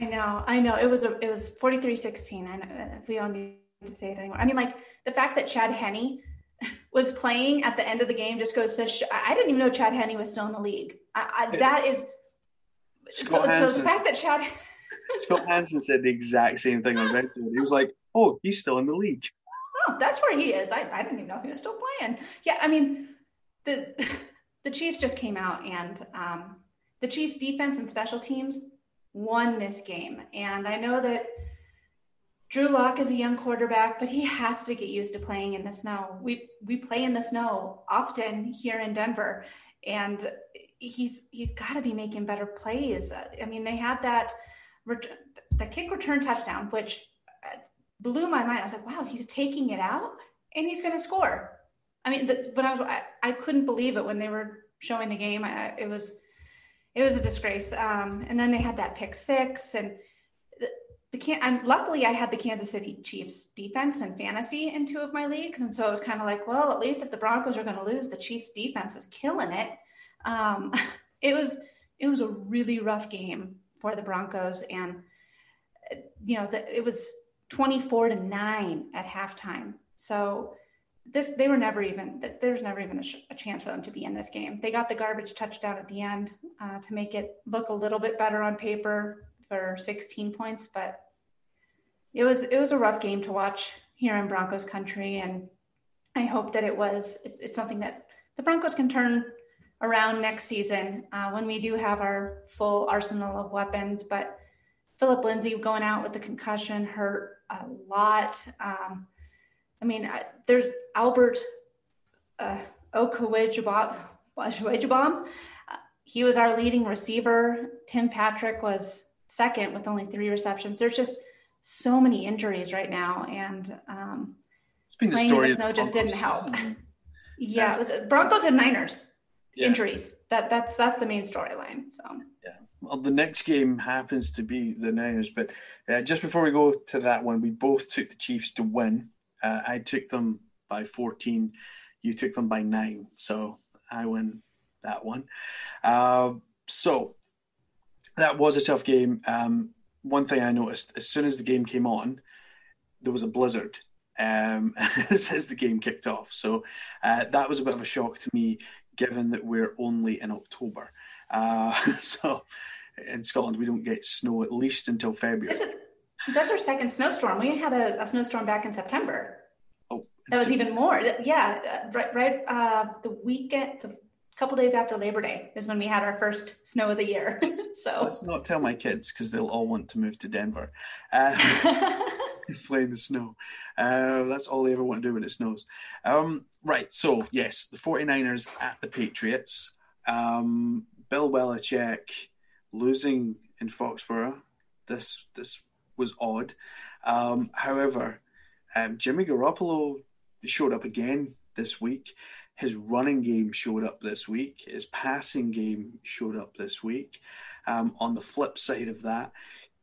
I know, I know. It was a, it was 43 16. I know we don't need to say it anymore. I mean, like the fact that Chad Henne [LAUGHS] was playing at the end of the game just goes to sh- I didn't even know Chad Henne was still in the league. I, I, that is Scott so, so, the fact that Chad Scott Hanson said the exact same thing on Red He was like, "Oh, he's still in the league." Oh, that's where he is. I, I didn't even know he was still playing. Yeah, I mean, the [LAUGHS] the Chiefs just came out and um, the Chiefs defense and special teams won this game. And I know that Drew Lock is a young quarterback, but he has to get used to playing in the snow. We we play in the snow often here in Denver, and he's he's got to be making better plays. I mean, they had that the kick return touchdown, which uh, blew my mind. I was like, wow, he's taking it out and he's going to score. I mean, the, when I was, I, I, couldn't believe it when they were showing the game. I, it was, it was a disgrace. Um, and then they had that pick six, and the, can I'm luckily I had the Kansas City Chiefs defense and fantasy in two of my leagues. And so it was kind of like, well, at least if the Broncos are going to lose, the Chiefs defense is killing it. Um, [LAUGHS] it was, it was a really rough game for the Broncos. And, you know, the, it was 24 to nine at halftime. So this, they were never even, there's never even a, sh- a chance for them to be in this game. They got the garbage touchdown at the end uh, to make it look a little bit better on paper for 16 points, but it was it was a rough game to watch here in Broncos country, and I hope that it was it's, it's something that the Broncos can turn around next season uh, when we do have our full arsenal of weapons. But Phillip Lindsay going out with the concussion hurt a lot. Um, I mean, there's Albert uh. Uh, he was our leading receiver. Tim Patrick was second with only three receptions. There's just so many injuries right now, and um, it's been the playing story in the snow just didn't help. [LAUGHS] yeah, it was Broncos and Niners yeah. injuries. That that's that's the main storyline. So yeah. Well, the next game happens to be the Niners, but uh, just before we go to that one, we both took the Chiefs to win. Uh, I took them by 14. You took them by nine, so I win that one. Uh, so that was a tough game. Um, one thing I noticed as soon as the game came on, there was a blizzard um, [LAUGHS] as the game kicked off. So uh, that was a bit of a shock to me, given that we're only in October. Uh, [LAUGHS] so in Scotland, we don't get snow at least until February. That's our second snowstorm. We had a, a, snowstorm back in September. Oh, that was even more. Yeah, right. Right. Uh, the weekend, the couple days after Labor Day is when we had our first snow of the year. [LAUGHS] so let's not tell my kids because they'll all want to move to Denver. [LAUGHS] Uh, [LAUGHS] play in the snow. Uh, that's all they ever want to do when it snows. Um, right. So yes, the 49ers at the Patriots. Um, Bill Belichick losing in Foxborough. This this was odd. Um, however, um, Jimmy Garoppolo showed up again this week. His running game showed up this week. His passing game showed up this week. Um, on the flip side of that,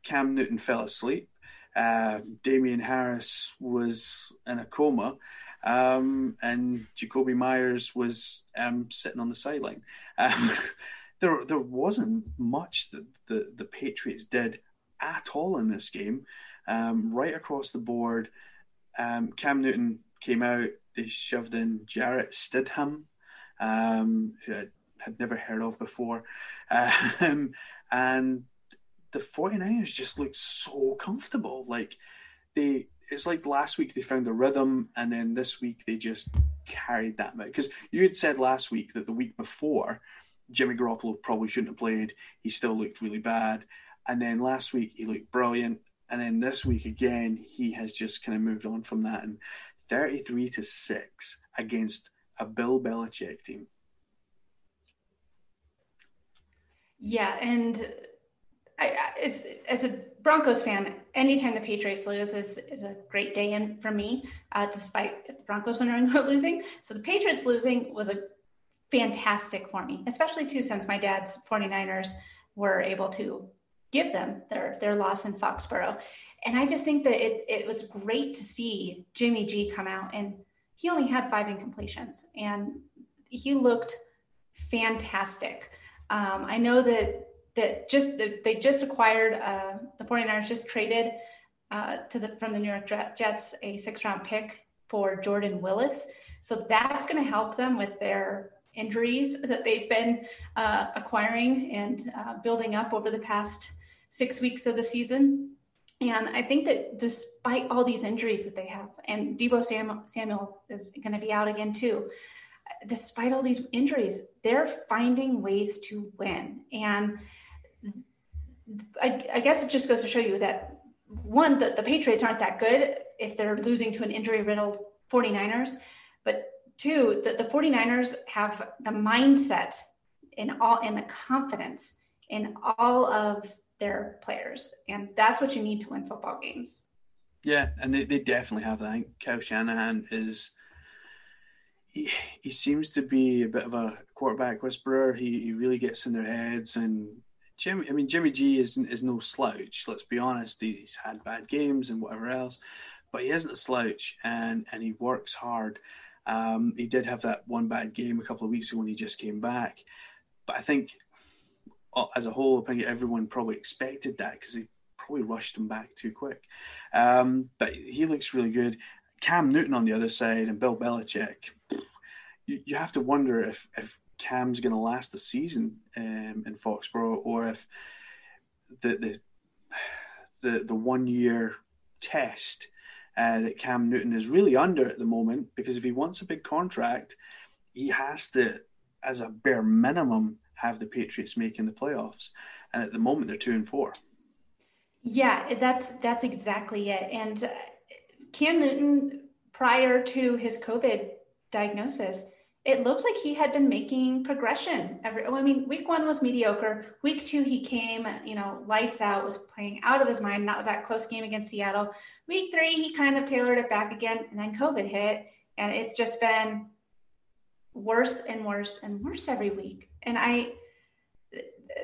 Cam Newton fell asleep. Uh, Damien Harris was in a coma. Um, and Jakobi Meyers was um, sitting on the sideline. Um, [LAUGHS] there, there wasn't much that the, the Patriots did at all in this game. Um, right across the board, um, Cam Newton came out they shoved in Jarrett Stidham, um, who I had never heard of before. [LAUGHS] Um, and the 49ers just looked so comfortable. Like they, it's like last week they found a rhythm, and then this week they just carried that. out. Because you had said last week that the week before, Jimmy Garoppolo probably shouldn't have played. He still looked really bad. And then last week he looked brilliant. And then this week again, he has just kind of moved on from that. And 33 to 6 against a Bill Belichick team. Yeah, and I, as, as a Broncos fan, anytime the Patriots lose is, is a great day in for me, uh, despite if the Broncos winning or [LAUGHS] losing. So the Patriots losing was a fantastic for me, especially too since my dad's 49ers were able to give them their their loss in Foxborough. And I just think that it it was great to see Jimmy G come out and he only had five incompletions and he looked fantastic. Um, I know that that just they just acquired uh, the 49ers just traded uh, to the from the New York Jets a six round pick for Jordan Willis. So that's going to help them with their injuries that they've been uh, acquiring and uh, building up over the past six weeks of the season. And I think that despite all these injuries that they have, and Deebo Samuel, is going to be out again too, despite all these injuries, they're finding ways to win. And I, I guess it just goes to show you that one, that the Patriots aren't that good if they're losing to an injury riddled 49ers. But two, that the 49ers have the mindset in all in the confidence in all of their players. And that's what you need to win football games. Yeah, and they, they definitely have that. I think Kyle Shanahan is he, he seems to be a bit of a quarterback whisperer. He, he really gets in their heads and Jimmy, I mean, Jimmy G is is no slouch. Let's be honest. He's had bad games and whatever else, but he isn't a slouch, and and he works hard. Um, he did have that one bad game a couple of weeks ago when he just came back, but I think as a whole, I think everyone probably expected that because he probably rushed him back too quick. Um, but he looks really good. Cam Newton on the other side and Bill Belichick. You, you have to wonder if if Cam's going to last a season um, in Foxborough, or if the the the, the one year test uh, that Cam Newton is really under at the moment, because if he wants a big contract, he has to, as a bare minimum, have the Patriots making the playoffs. And at the moment, they're two and four. Yeah, that's that's exactly it. And uh, Cam Newton, prior to his COVID diagnosis, it looks like he had been making progression every i mean week one was mediocre week two he came you know lights out was playing out of his mind that was that close game against seattle week three he kind of tailored it back again and then covid hit and it's just been worse and worse and worse every week and i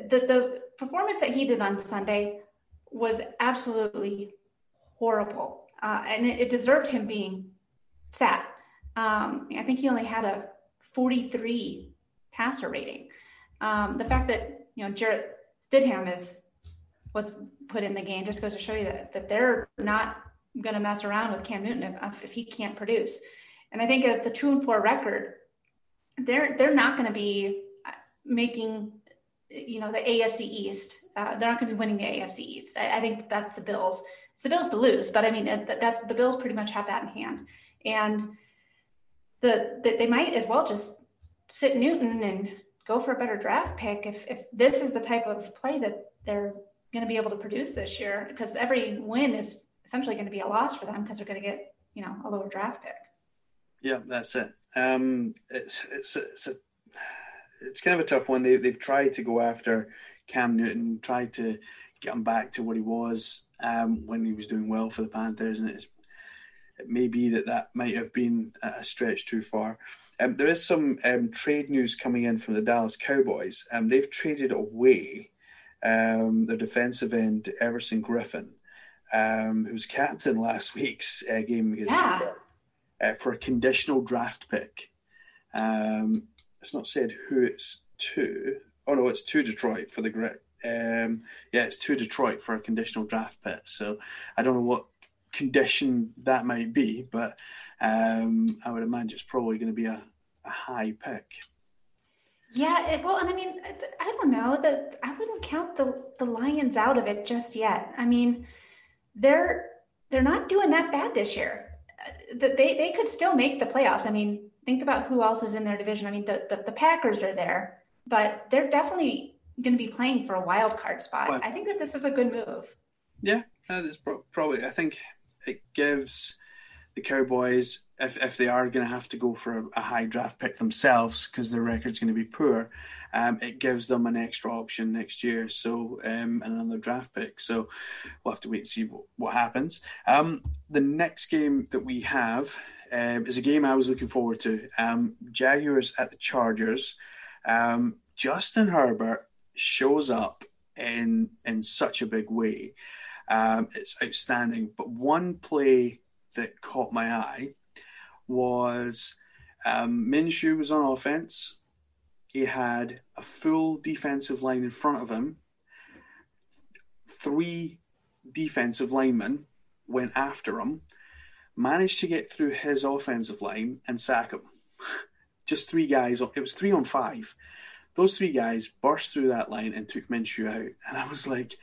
the the performance that he did on sunday was absolutely horrible uh, and it, it deserved him being sat um, I think he only had a 43 passer rating. Um, the fact that you know Jarrett Stidham is was put in the game just goes to show you that, that they're not going to mess around with Cam Newton if, if he can't produce. And I think at the two and four record, they're they're not going to be making you know the AFC East. Uh, they're not going to be winning the AFC East. I, I, think that's the Bills. It's the Bills to lose, but I mean that's the Bills pretty much have that in hand. And the, the they might as well just sit Newton and go for a better draft pick if if this is the type of play that they're going to be able to produce this year because every win is essentially going to be a loss for them because they're going to get you know a lower draft pick. Yeah, that's it. Um, it's it's it's a it's kind of a tough one. They they've tried to go after Cam Newton, tried to get him back to what he was um, when he was doing well for the Panthers, and it's it may be that that might have been a stretch too far. Um, there is some um, trade news coming in from the Dallas Cowboys. Um, they've traded away um, their defensive end Everson Griffen, um, who's captain last week's uh, game against yeah. uh, for a conditional draft pick. Um, it's not said who it's to. Oh no, it's to Detroit for the grit. Um, yeah, it's to Detroit for a conditional draft pick. So I don't know what condition that might be, but um, I would imagine it's probably going to be a, a high pick. Yeah, it, well, and I mean, I don't know that I wouldn't count the the Lions out of it just yet. I mean, they're they're not doing that bad this year. That they they could still make the playoffs. I mean, think about who else is in their division. I mean, the the, the Packers are there, but they're definitely going to be playing for a wild card spot. Well, I think that this is a good move. Yeah, uh, that's probably. I think it gives the Cowboys, if, if they are going to have to go for a, a high draft pick themselves because their record's going to be poor, um, it gives them an extra option next year. So, um, another draft pick. So, we'll have to wait and see what, what happens. Um, the next game that we have um, is a game I was looking forward to. Um, Jaguars at the Chargers. Um, Justin Herbert shows up in in such a big way. Um, it's outstanding. But one play that caught my eye was um, Minshew was on offense. He had a full defensive line in front of him. Three defensive linemen went after him, managed to get through his offensive line and sack him. [LAUGHS] Just three guys. It was three on five. Those three guys burst through that line and took Minshew out. And I was like,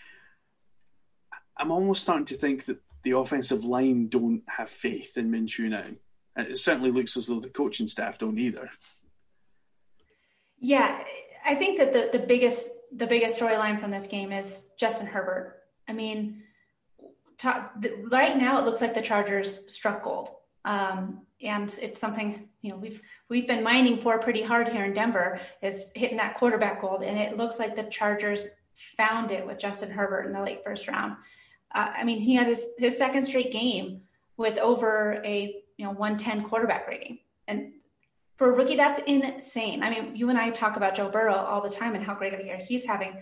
I'm almost starting to think that the offensive line don't have faith in Minshew now. It certainly looks as though the coaching staff don't either. Yeah, I think that the, the biggest the biggest storyline from this game is Justin Herbert. I mean, right now it looks like the Chargers struck gold, um, and it's something you know we've we've been mining for pretty hard here in Denver is hitting that quarterback gold, and it looks like the Chargers found it with Justin Herbert in the late first round. Uh, I mean, he had his, his second straight game with over a you know 110 quarterback rating, and for a rookie, that's insane. I mean, you and I talk about Joe Burrow all the time and how great of a year he's having,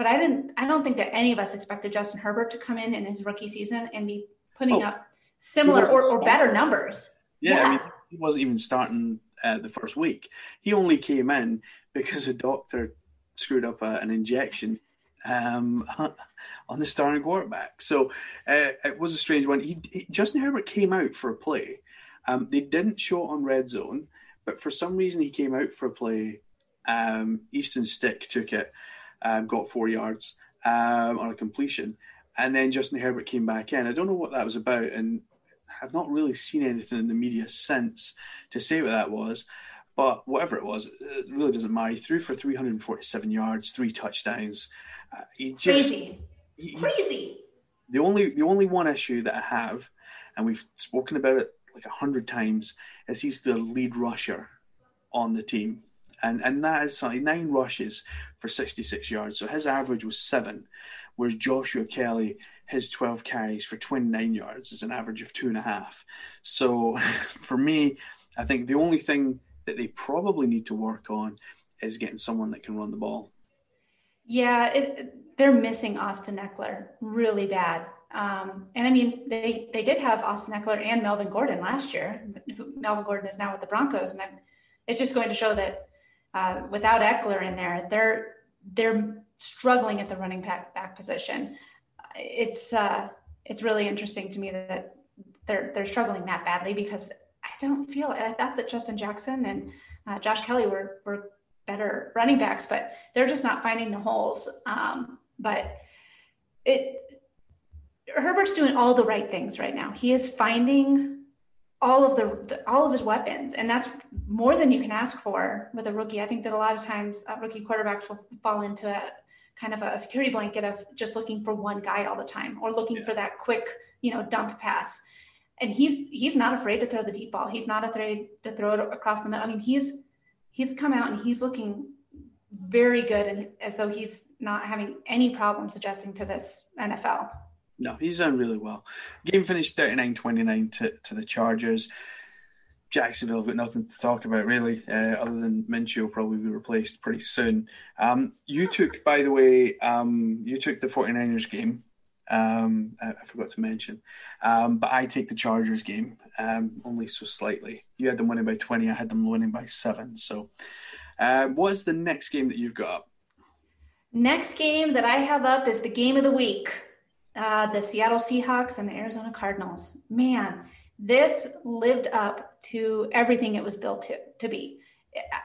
but I didn't. I don't think that any of us expected Justin Herbert to come in in his rookie season and be putting oh, up similar or, or better numbers. Yeah, yeah, I mean, he wasn't even starting uh, the first week. He only came in because a doctor screwed up a, an injection um, [LAUGHS] on the starting quarterback. So uh, it was a strange one. He, he, Justin Herbert came out for a play. Um, they didn't show it on Red Zone, but for some reason he came out for a play. Um, Easton Stick took it, um, got four yards um, on a completion, and then Justin Herbert came back in. I don't know what that was about, and I've not really seen anything in the media since to say what that was. But whatever it was, it really doesn't matter. He threw for 347 yards, three touchdowns. Uh, he just, Crazy. He, Crazy. The only the only one issue that I have, and we've spoken about it like a hundred times, is he's the lead rusher on the team. And and that is something nine rushes for 66 yards. So his average was seven, whereas Joshua Kelley, his 12 carries for 29 yards is an average of two and a half. So [LAUGHS] for me, I think the only thing that they probably need to work on is getting someone that can run the ball. Yeah, it, they're missing Austin Ekeler really bad. Um, and I mean, they they did have Austin Ekeler and Melvin Gordon last year. Melvin Gordon is now with the Broncos, and I'm, it's just going to show that uh, without Ekeler in there, they're they're struggling at the running back, back position. It's uh, it's really interesting to me that they're they're struggling that badly because I don't feel I thought that Justin Jackson and uh, Josh Kelley were were better running backs, but they're just not finding the holes. Um, but it Herbert's doing all the right things right now. He is finding all of the, the, all of his weapons, and that's more than you can ask for with a rookie. I think that a lot of times uh, rookie quarterbacks will fall into a kind of a security blanket of just looking for one guy all the time or looking yeah. for that quick, you know, dump pass and he's he's not afraid to throw the deep ball. He's not afraid to throw it across the middle. I mean, he's he's come out and he's looking very good and as though he's not having any problems adjusting to this NFL. No, he's done really well. Game finished 39-29 to, to the Chargers. Jacksonville got nothing to talk about really, uh, other than Minshew will probably be replaced pretty soon. Um, you took, by the way, um, you took the 49ers game um, I, I, forgot to mention. Um, but I take the Chargers game um, only so slightly. You had them winning by 20, I had them winning by seven. So, uh, what is the next game that you've got up? Next game that I have up is the game of the week uh, the Seattle Seahawks and the Arizona Cardinals. Man, this lived up to everything it was built to, to be.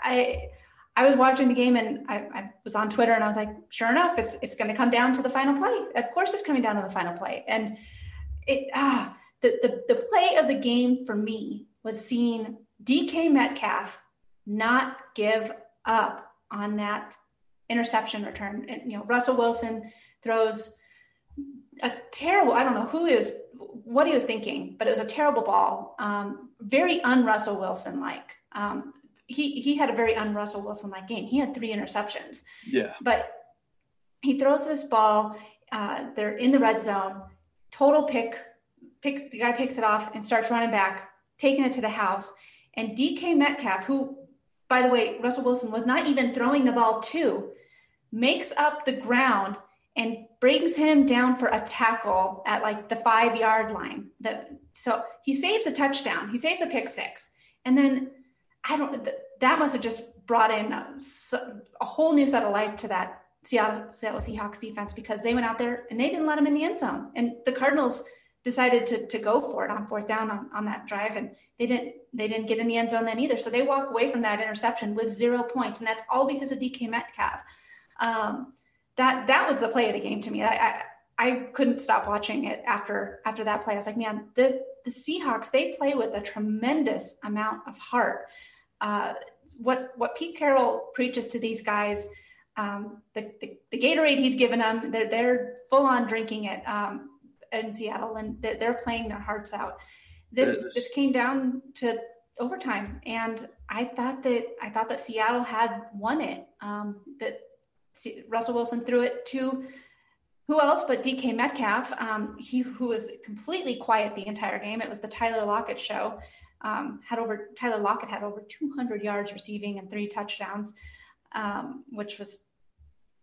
I I was watching the game and I, I, was on Twitter and I was like, sure enough, it's, it's going to come down to the final play. Of course, it's coming down to the final play. And it, ah, the, the, the play of the game for me was seeing DK Metcalf not give up on that interception return. And, you know, Russell Wilson throws a terrible, I don't know who is, what he was thinking, but it was a terrible ball. Um, very un Russell Wilson like. Um, he he had a very un Russell Wilson like game. He had three interceptions. Yeah. But he throws this ball. Uh, they're in the red zone. Total pick. Pick the guy picks it off and starts running back, taking it to the house. And DK Metcalf, who, by the way, Russell Wilson was not even throwing the ball to, makes up the ground and brings him down for a tackle at like the five yard line. The, so he saves a touchdown. He saves a pick six. And then I don't, that must have just brought in a, a whole new set of life to that Seattle, Seattle Seahawks defense because they went out there and they didn't let him in the end zone. And the Cardinals decided to, to go for it on fourth down on, on that drive. And they didn't, they didn't get in the end zone then either. So they walk away from that interception with zero points. And that's all because of DK Metcalf. Um, that, that was the play of the game to me. I, I, I couldn't stop watching it after, after that play. I was like, man, this, the Seahawks, they play with a tremendous amount of heart uh, what what Pete Carroll preaches to these guys, um, the, the, the Gatorade he's given them, they're they're full on drinking it um, in Seattle, and they're, they're, playing their hearts out. This this came down to overtime, and I thought that I thought that Seattle had won it. Um, that Russell Wilson threw it to who else but DK Metcalf, um, he who was completely quiet the entire game. It was the Tyler Lockett show um, had over Tyler Lockett had over 200 yards receiving and three touchdowns, um, which was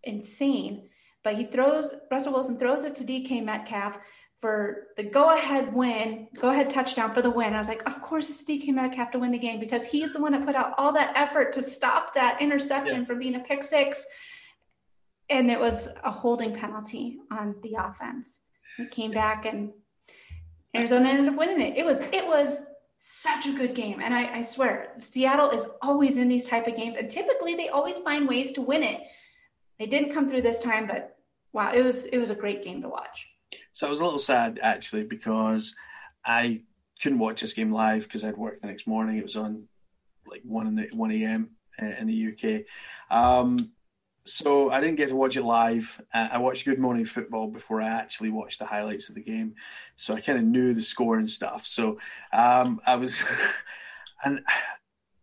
insane. but he throws Russell Wilson throws it to DK Metcalf for the go-ahead win, go-ahead touchdown for the win. I was like, of course it's DK Metcalf to win the game because he's the one that put out all that effort to stop that interception yeah. from being a pick six. And it was a holding penalty on the offense. It came back and Arizona ended up winning it. It was it was such a good game. And I, I swear, Seattle is always in these type of games, and typically they always find ways to win it. They didn't come through this time, but wow, it was it was a great game to watch. So I was a little sad actually because I couldn't watch this game live because I'd work the next morning. It was on like one in the one a.m. Uh, in the UK. Um, so I didn't get to watch it live. Uh, I watched Good Morning Football before I actually watched the highlights of the game, so I kind of knew the score and stuff. So um, I was, [LAUGHS] and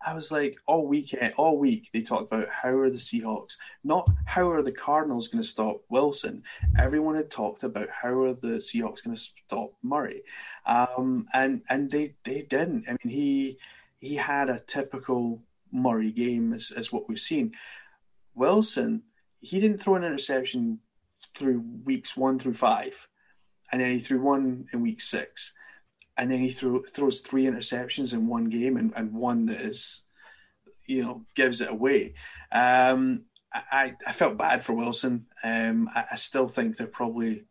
I was like, all weekend, all week they talked about how are the Seahawks, not how are the Cardinals going to stop Wilson. Everyone had talked about how are the Seahawks going to stop Murray, um, and and they they didn't. I mean, he he had a typical Murray game as, as what we've seen. Wilson, he didn't throw an interception through weeks one through five, and then he threw one in week six and then he threw, throws three interceptions in one game and, and one that is, you know, gives it away. Um, I, I felt bad for Wilson. Um, I, I, still think they're probably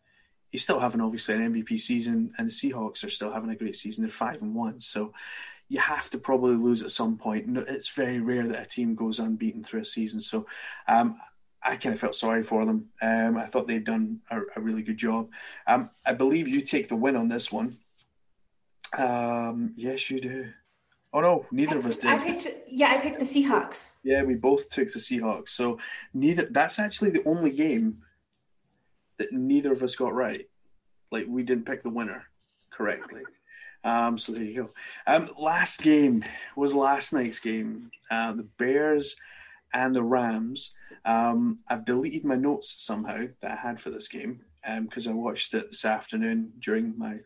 he's still having obviously an MVP season, and the Seahawks are still having a great season. They're five and one, so you have to probably lose at some point. It's very rare that a team goes unbeaten through a season. So um, I kind of felt sorry for them. Um, I thought they'd done a, a really good job. Um, I believe you take the win on this one. Um, yes, you do. Oh no, neither I of us did. I picked, yeah, I picked the Seahawks. Yeah, we both took the Seahawks. So neither. That's actually the only game that neither of us got right. Like we didn't pick the winner correctly. Um, so there you go. Um, last game was last night's game. Uh, the Bears and the Rams. Um, I've deleted my notes somehow that I had for this game because um, I watched it this afternoon during my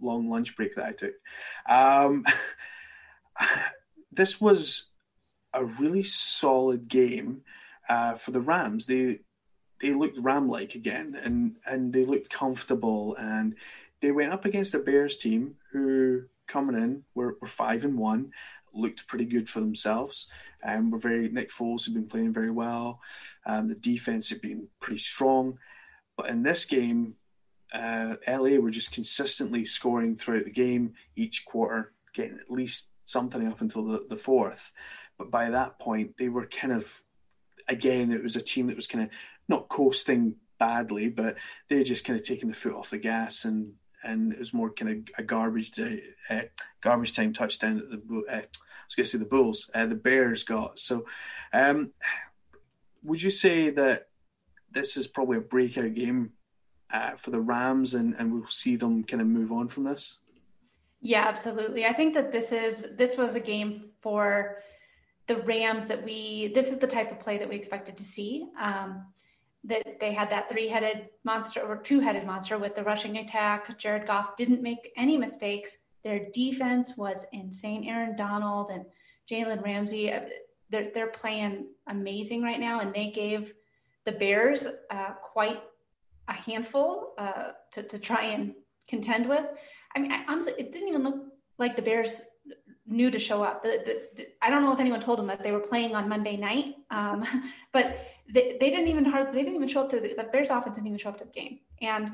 long lunch break that I took. Um, [LAUGHS] this was a really solid game uh, for the Rams. They they looked Ram-like again, and and they looked comfortable, and they went up against a Bears team who coming in were, were five and one, looked pretty good for themselves, and um, were very Nick Foles had been playing very well. Um, the defense had been pretty strong, but in this game, uh, LA were just consistently scoring throughout the game, each quarter, getting at least something up until the, the fourth. But by that point, they were kind of, again, it was a team that was kind of not coasting badly, but they just kind of taking the foot off the gas and and it was more kind of a garbage day, uh, garbage time touchdown that the uh, I was going to say the Bulls, uh, the Bears got. So, um, would you say that this is probably a breakout game for the Rams, and and we'll see them kind of move on from this. Yeah, absolutely. I think that this is this was a game for the Rams that we. This is the type of play that we expected to see. Um, that they had that three-headed monster or two-headed monster with the rushing attack. Jared Goff didn't make any mistakes. Their defense was insane. Aaron Donald and Jalen Ramsey, uh, they're they're playing amazing right now, and they gave the Bears uh, quite a handful uh, to, to try and contend with. I mean, I, honestly, it didn't even look like the Bears knew to show up. The, the, the, I don't know if anyone told them that they were playing on Monday night, um, [LAUGHS] but they, they, didn't even hard, they didn't even show up to the, the Bears offense didn't even show up to the game. And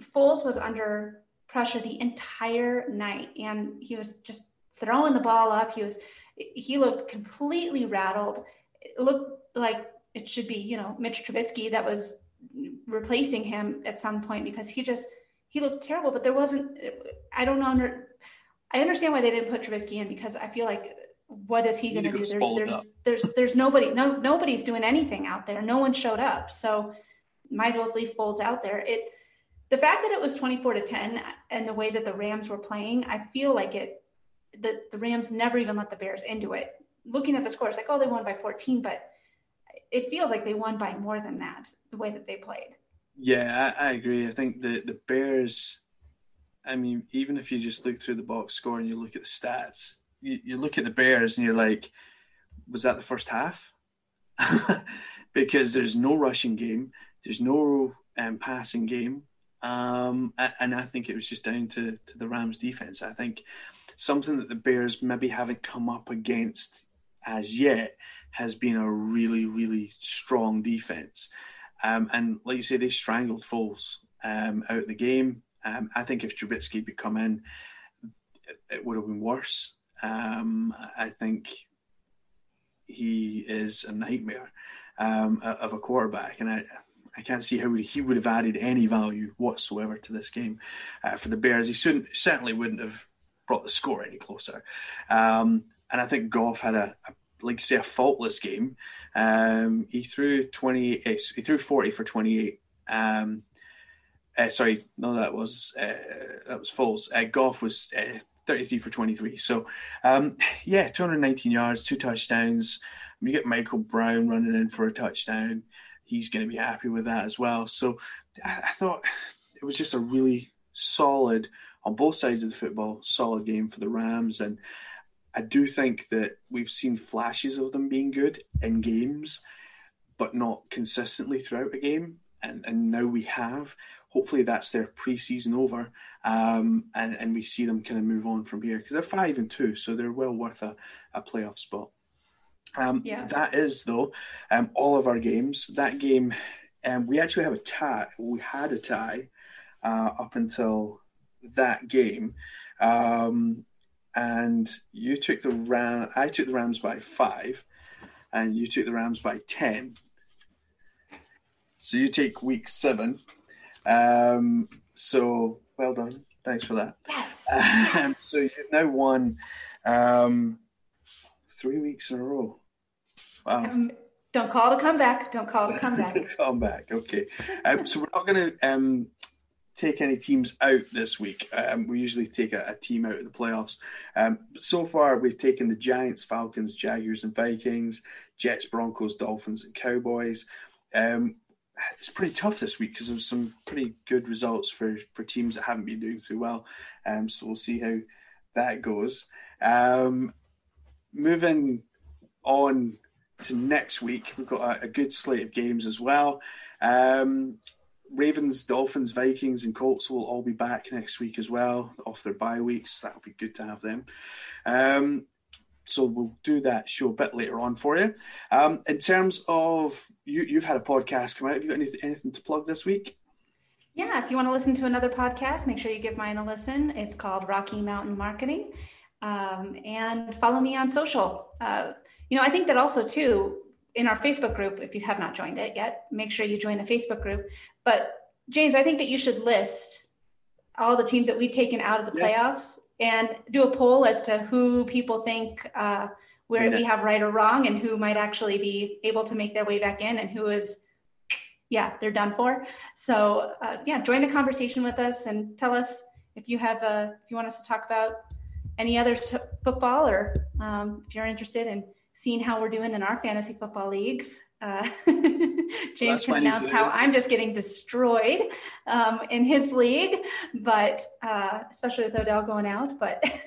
Foles was under pressure the entire night, and he was just throwing the ball up. He was he looked completely rattled. It looked like it should be, you know, Mitch Trubisky that was replacing him at some point because he just he looked terrible. But there wasn't. I don't know. I understand why they didn't put Trubisky in because I feel like what is he going to do? There's there's, there's there's nobody. No nobody's doing anything out there. No one showed up. So might as well leave Foles out there. It the fact that it was 24 to 10 and the way that the Rams were playing, I feel like it the, the Rams never even let the Bears into it. Looking at the score, it's like, oh, they won by 14, but it feels like they won by more than that the way that they played. Yeah, I, I agree. I think the the Bears. I mean, even if you just look through the box score and you look at the stats, you, you look at the Bears and you're like, was that the first half? [LAUGHS] because there's no rushing game. There's no um, passing game. Um, and I think it was just down to, to the Rams defense. I think something that the Bears maybe haven't come up against as yet has been a really, really strong defense. Um, and like you say, they strangled Foles um, out of the game. Um, I think if Trubisky had come in, it would have been worse. Um, I think he is a nightmare um, of a quarterback, and I I can't see how he would have added any value whatsoever to this game uh, for the Bears. He certainly wouldn't have brought the score any closer. Um, and I think Goff had a, a like say a faultless game. Um, he threw twenty. Eh, he threw forty for twenty eight. Um, uh, sorry, no, that was uh, that was false. Uh, Goff was uh, thirty three for twenty three. So, um, yeah, two hundred nineteen yards, two touchdowns. You get Michael Brown running in for a touchdown he's going to be happy with that as well. So I, I thought it was just a really solid, on both sides of the football, solid game for the Rams. And I do think that we've seen flashes of them being good in games, but not consistently throughout a game. And, and now we have. Hopefully, that's their preseason over, um, and, and we see them kind of move on from here because they're five and two, so they're well worth a, a playoff spot. Um, yeah. That is though, um, all of our games. That game, um, we actually have a tie. We had a tie uh, up until that game, um, and you took the Ram. I took the Rams by five, and you took the Rams by ten. So you take week seven. Um, so well done. Thanks for that. Yes. [LAUGHS] yes. So you've now won um, three weeks in a row. Wow. Um, don't call to come back. Don't call to come back. [LAUGHS] come back. Okay. Um, so we're not going to um, take any teams out this week. Um, we usually take a, a, team out of the playoffs. Um, so far, we've taken the Giants, Falcons, Jaguars, and Vikings, Jets, Broncos, Dolphins, and Cowboys. Um, it's pretty tough this week because there's some pretty good results for, for teams that haven't been doing so well. Um, so we'll see how that goes. Um, moving on to next week. We've got a, a good slate of games as well. Um, Ravens, Dolphins, Vikings, and Colts will all be back next week as well, off their bye weeks. That'll be good to have them. Um, so we'll do that show a bit later on for you. Um, in terms of you, you've had a podcast come out. Have you got anything, anything to plug this week? Yeah, if you want to listen to another podcast, make sure you give mine a listen. It's called Rocky Mountain Marketing, um, and follow me on social. Uh, you know, I think that also too in our Facebook group, if you have not joined it yet, make sure you join the Facebook group. But James, I think that you should list all the teams that we've taken out of the playoffs and do a poll as to who people think uh, where yeah. we have right or wrong and who might actually be able to make their way back in and who is yeah they're done for so uh, yeah join the conversation with us and tell us if you have a uh, if you want us to talk about any other t- football or um, if you're interested in seeing how we're doing in our fantasy football leagues. Uh, [LAUGHS] James well, can announce how I'm just getting destroyed um, in his league, but uh, especially with Odell going out. But [LAUGHS]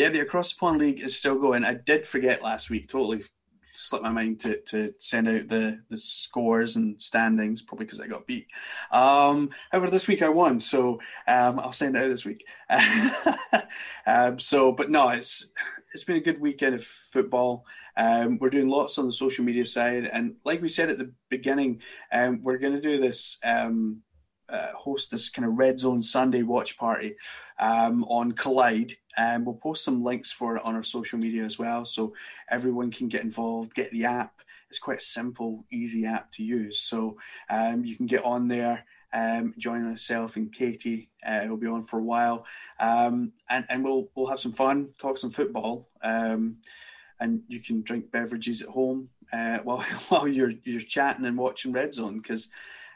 yeah, the across the pond league is still going. I did forget last week, totally slipped my mind to, to send out the, the scores and standings, probably because I got beat. Um, however, this week I won, so um, I'll send it out this week. [LAUGHS] um, so, but no, it's it's been a good weekend of football. Um, we're doing lots on the social media side, and like we said at the beginning, um, we're going to do this. Um, uh, host this kind of Red Zone Sunday watch party um, on Collyde, and we'll post some links for it on our social media as well, so everyone can get involved. Get the app; it's quite a simple, easy app to use. So um, you can get on there. Um, join myself and Katie. Uh, will be on for a while, um, and and we'll we'll have some fun, talk some football, um, and you can drink beverages at home uh, [LAUGHS] while while you're you're chatting and watching Red Zone because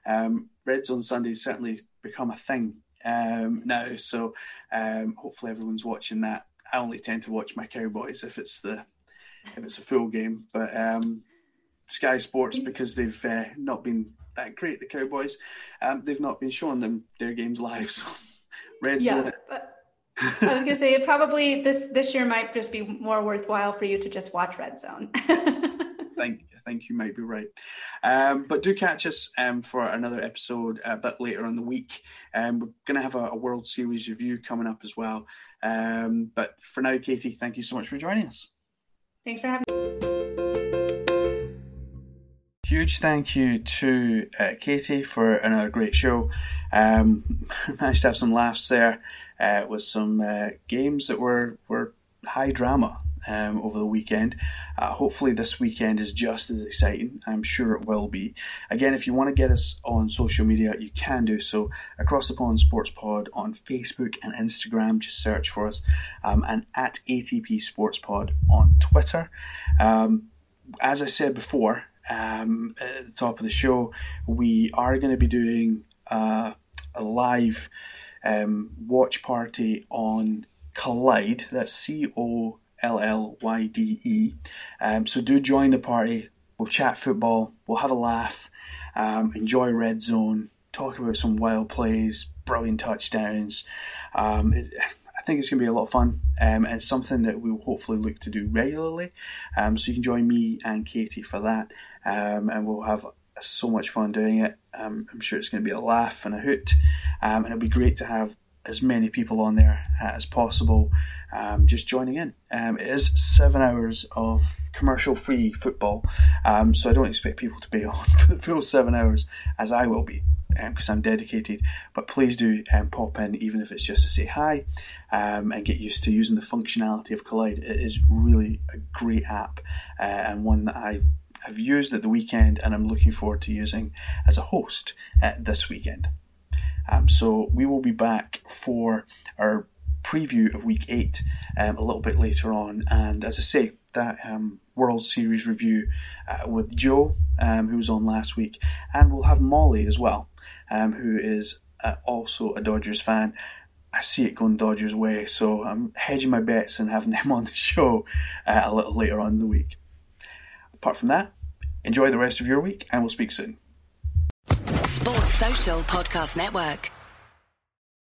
um, Red Zone Sunday certainly become a thing um, now. So um, hopefully everyone's watching that. I only tend to watch my Cowboys if it's the if it's a full game, but um, Sky Sports because they've uh, not been that great. The Cowboys, um, they've not been showing them their games live. [LAUGHS] So Red yeah, Zone. But- I was gonna say it probably this this year might just be more worthwhile for you to just watch Red Zone. [LAUGHS] thank think you might be right. Um, but do catch us um, for another episode a bit later in the week. Um, we're going to have a, a, World Series review coming up as well. Um, but for now, Katie, thank you so much for joining us. Thanks for having me. Huge thank you to uh, Katie for another great show. Um, [LAUGHS] nice to have some laughs there uh, with some uh, games that were, were high drama um, over the weekend. Uh, hopefully, this weekend is just as exciting. I'm sure it will be. Again, if you want to get us on social media, you can do so. Across the Pond Sports Pod on Facebook and Instagram, just search for us, um, and at ATP Sports Pod on Twitter. Um, as I said before, um, at the top of the show, we are going to be doing uh, a live um, watch party on Collyde. That's C O L L Y D E. Um, so do join the party. We'll chat football. We'll have a laugh. Um, enjoy Red Zone. Talk about some wild plays, brilliant touchdowns. Um, it, I think it's going to be a lot of fun um, and something that we will hopefully look to do regularly. Um, so you can join me and Katie for that, um, and we'll have so much fun doing it. Um, I'm sure it's going to be a laugh and a hoot, um, and it'll be great to have as many people on there uh, as possible um, just joining in. Um, it is seven hours of commercial free football, um, so I don't expect people to be [LAUGHS] on for the full seven hours as I will be because um, I'm dedicated. But please do um, pop in, even if it's just to say hi um, and get used to using the functionality of Collyde. It is really a great app uh, and one that I have used at the weekend and I'm looking forward to using as a host uh, this weekend. Um, so we will be back for our preview of week eight um, a little bit later on. And as I say, that um, World Series review uh, with Joe, um, who was on last week, and we'll have Molly as well, um, who is uh, also a Dodgers fan. I see it going Dodgers' way, so I'm hedging my bets and having [LAUGHS] them on the show uh, a little later on in the week. Apart from that, enjoy the rest of your week, and we'll speak soon. Sports Social Podcast Network.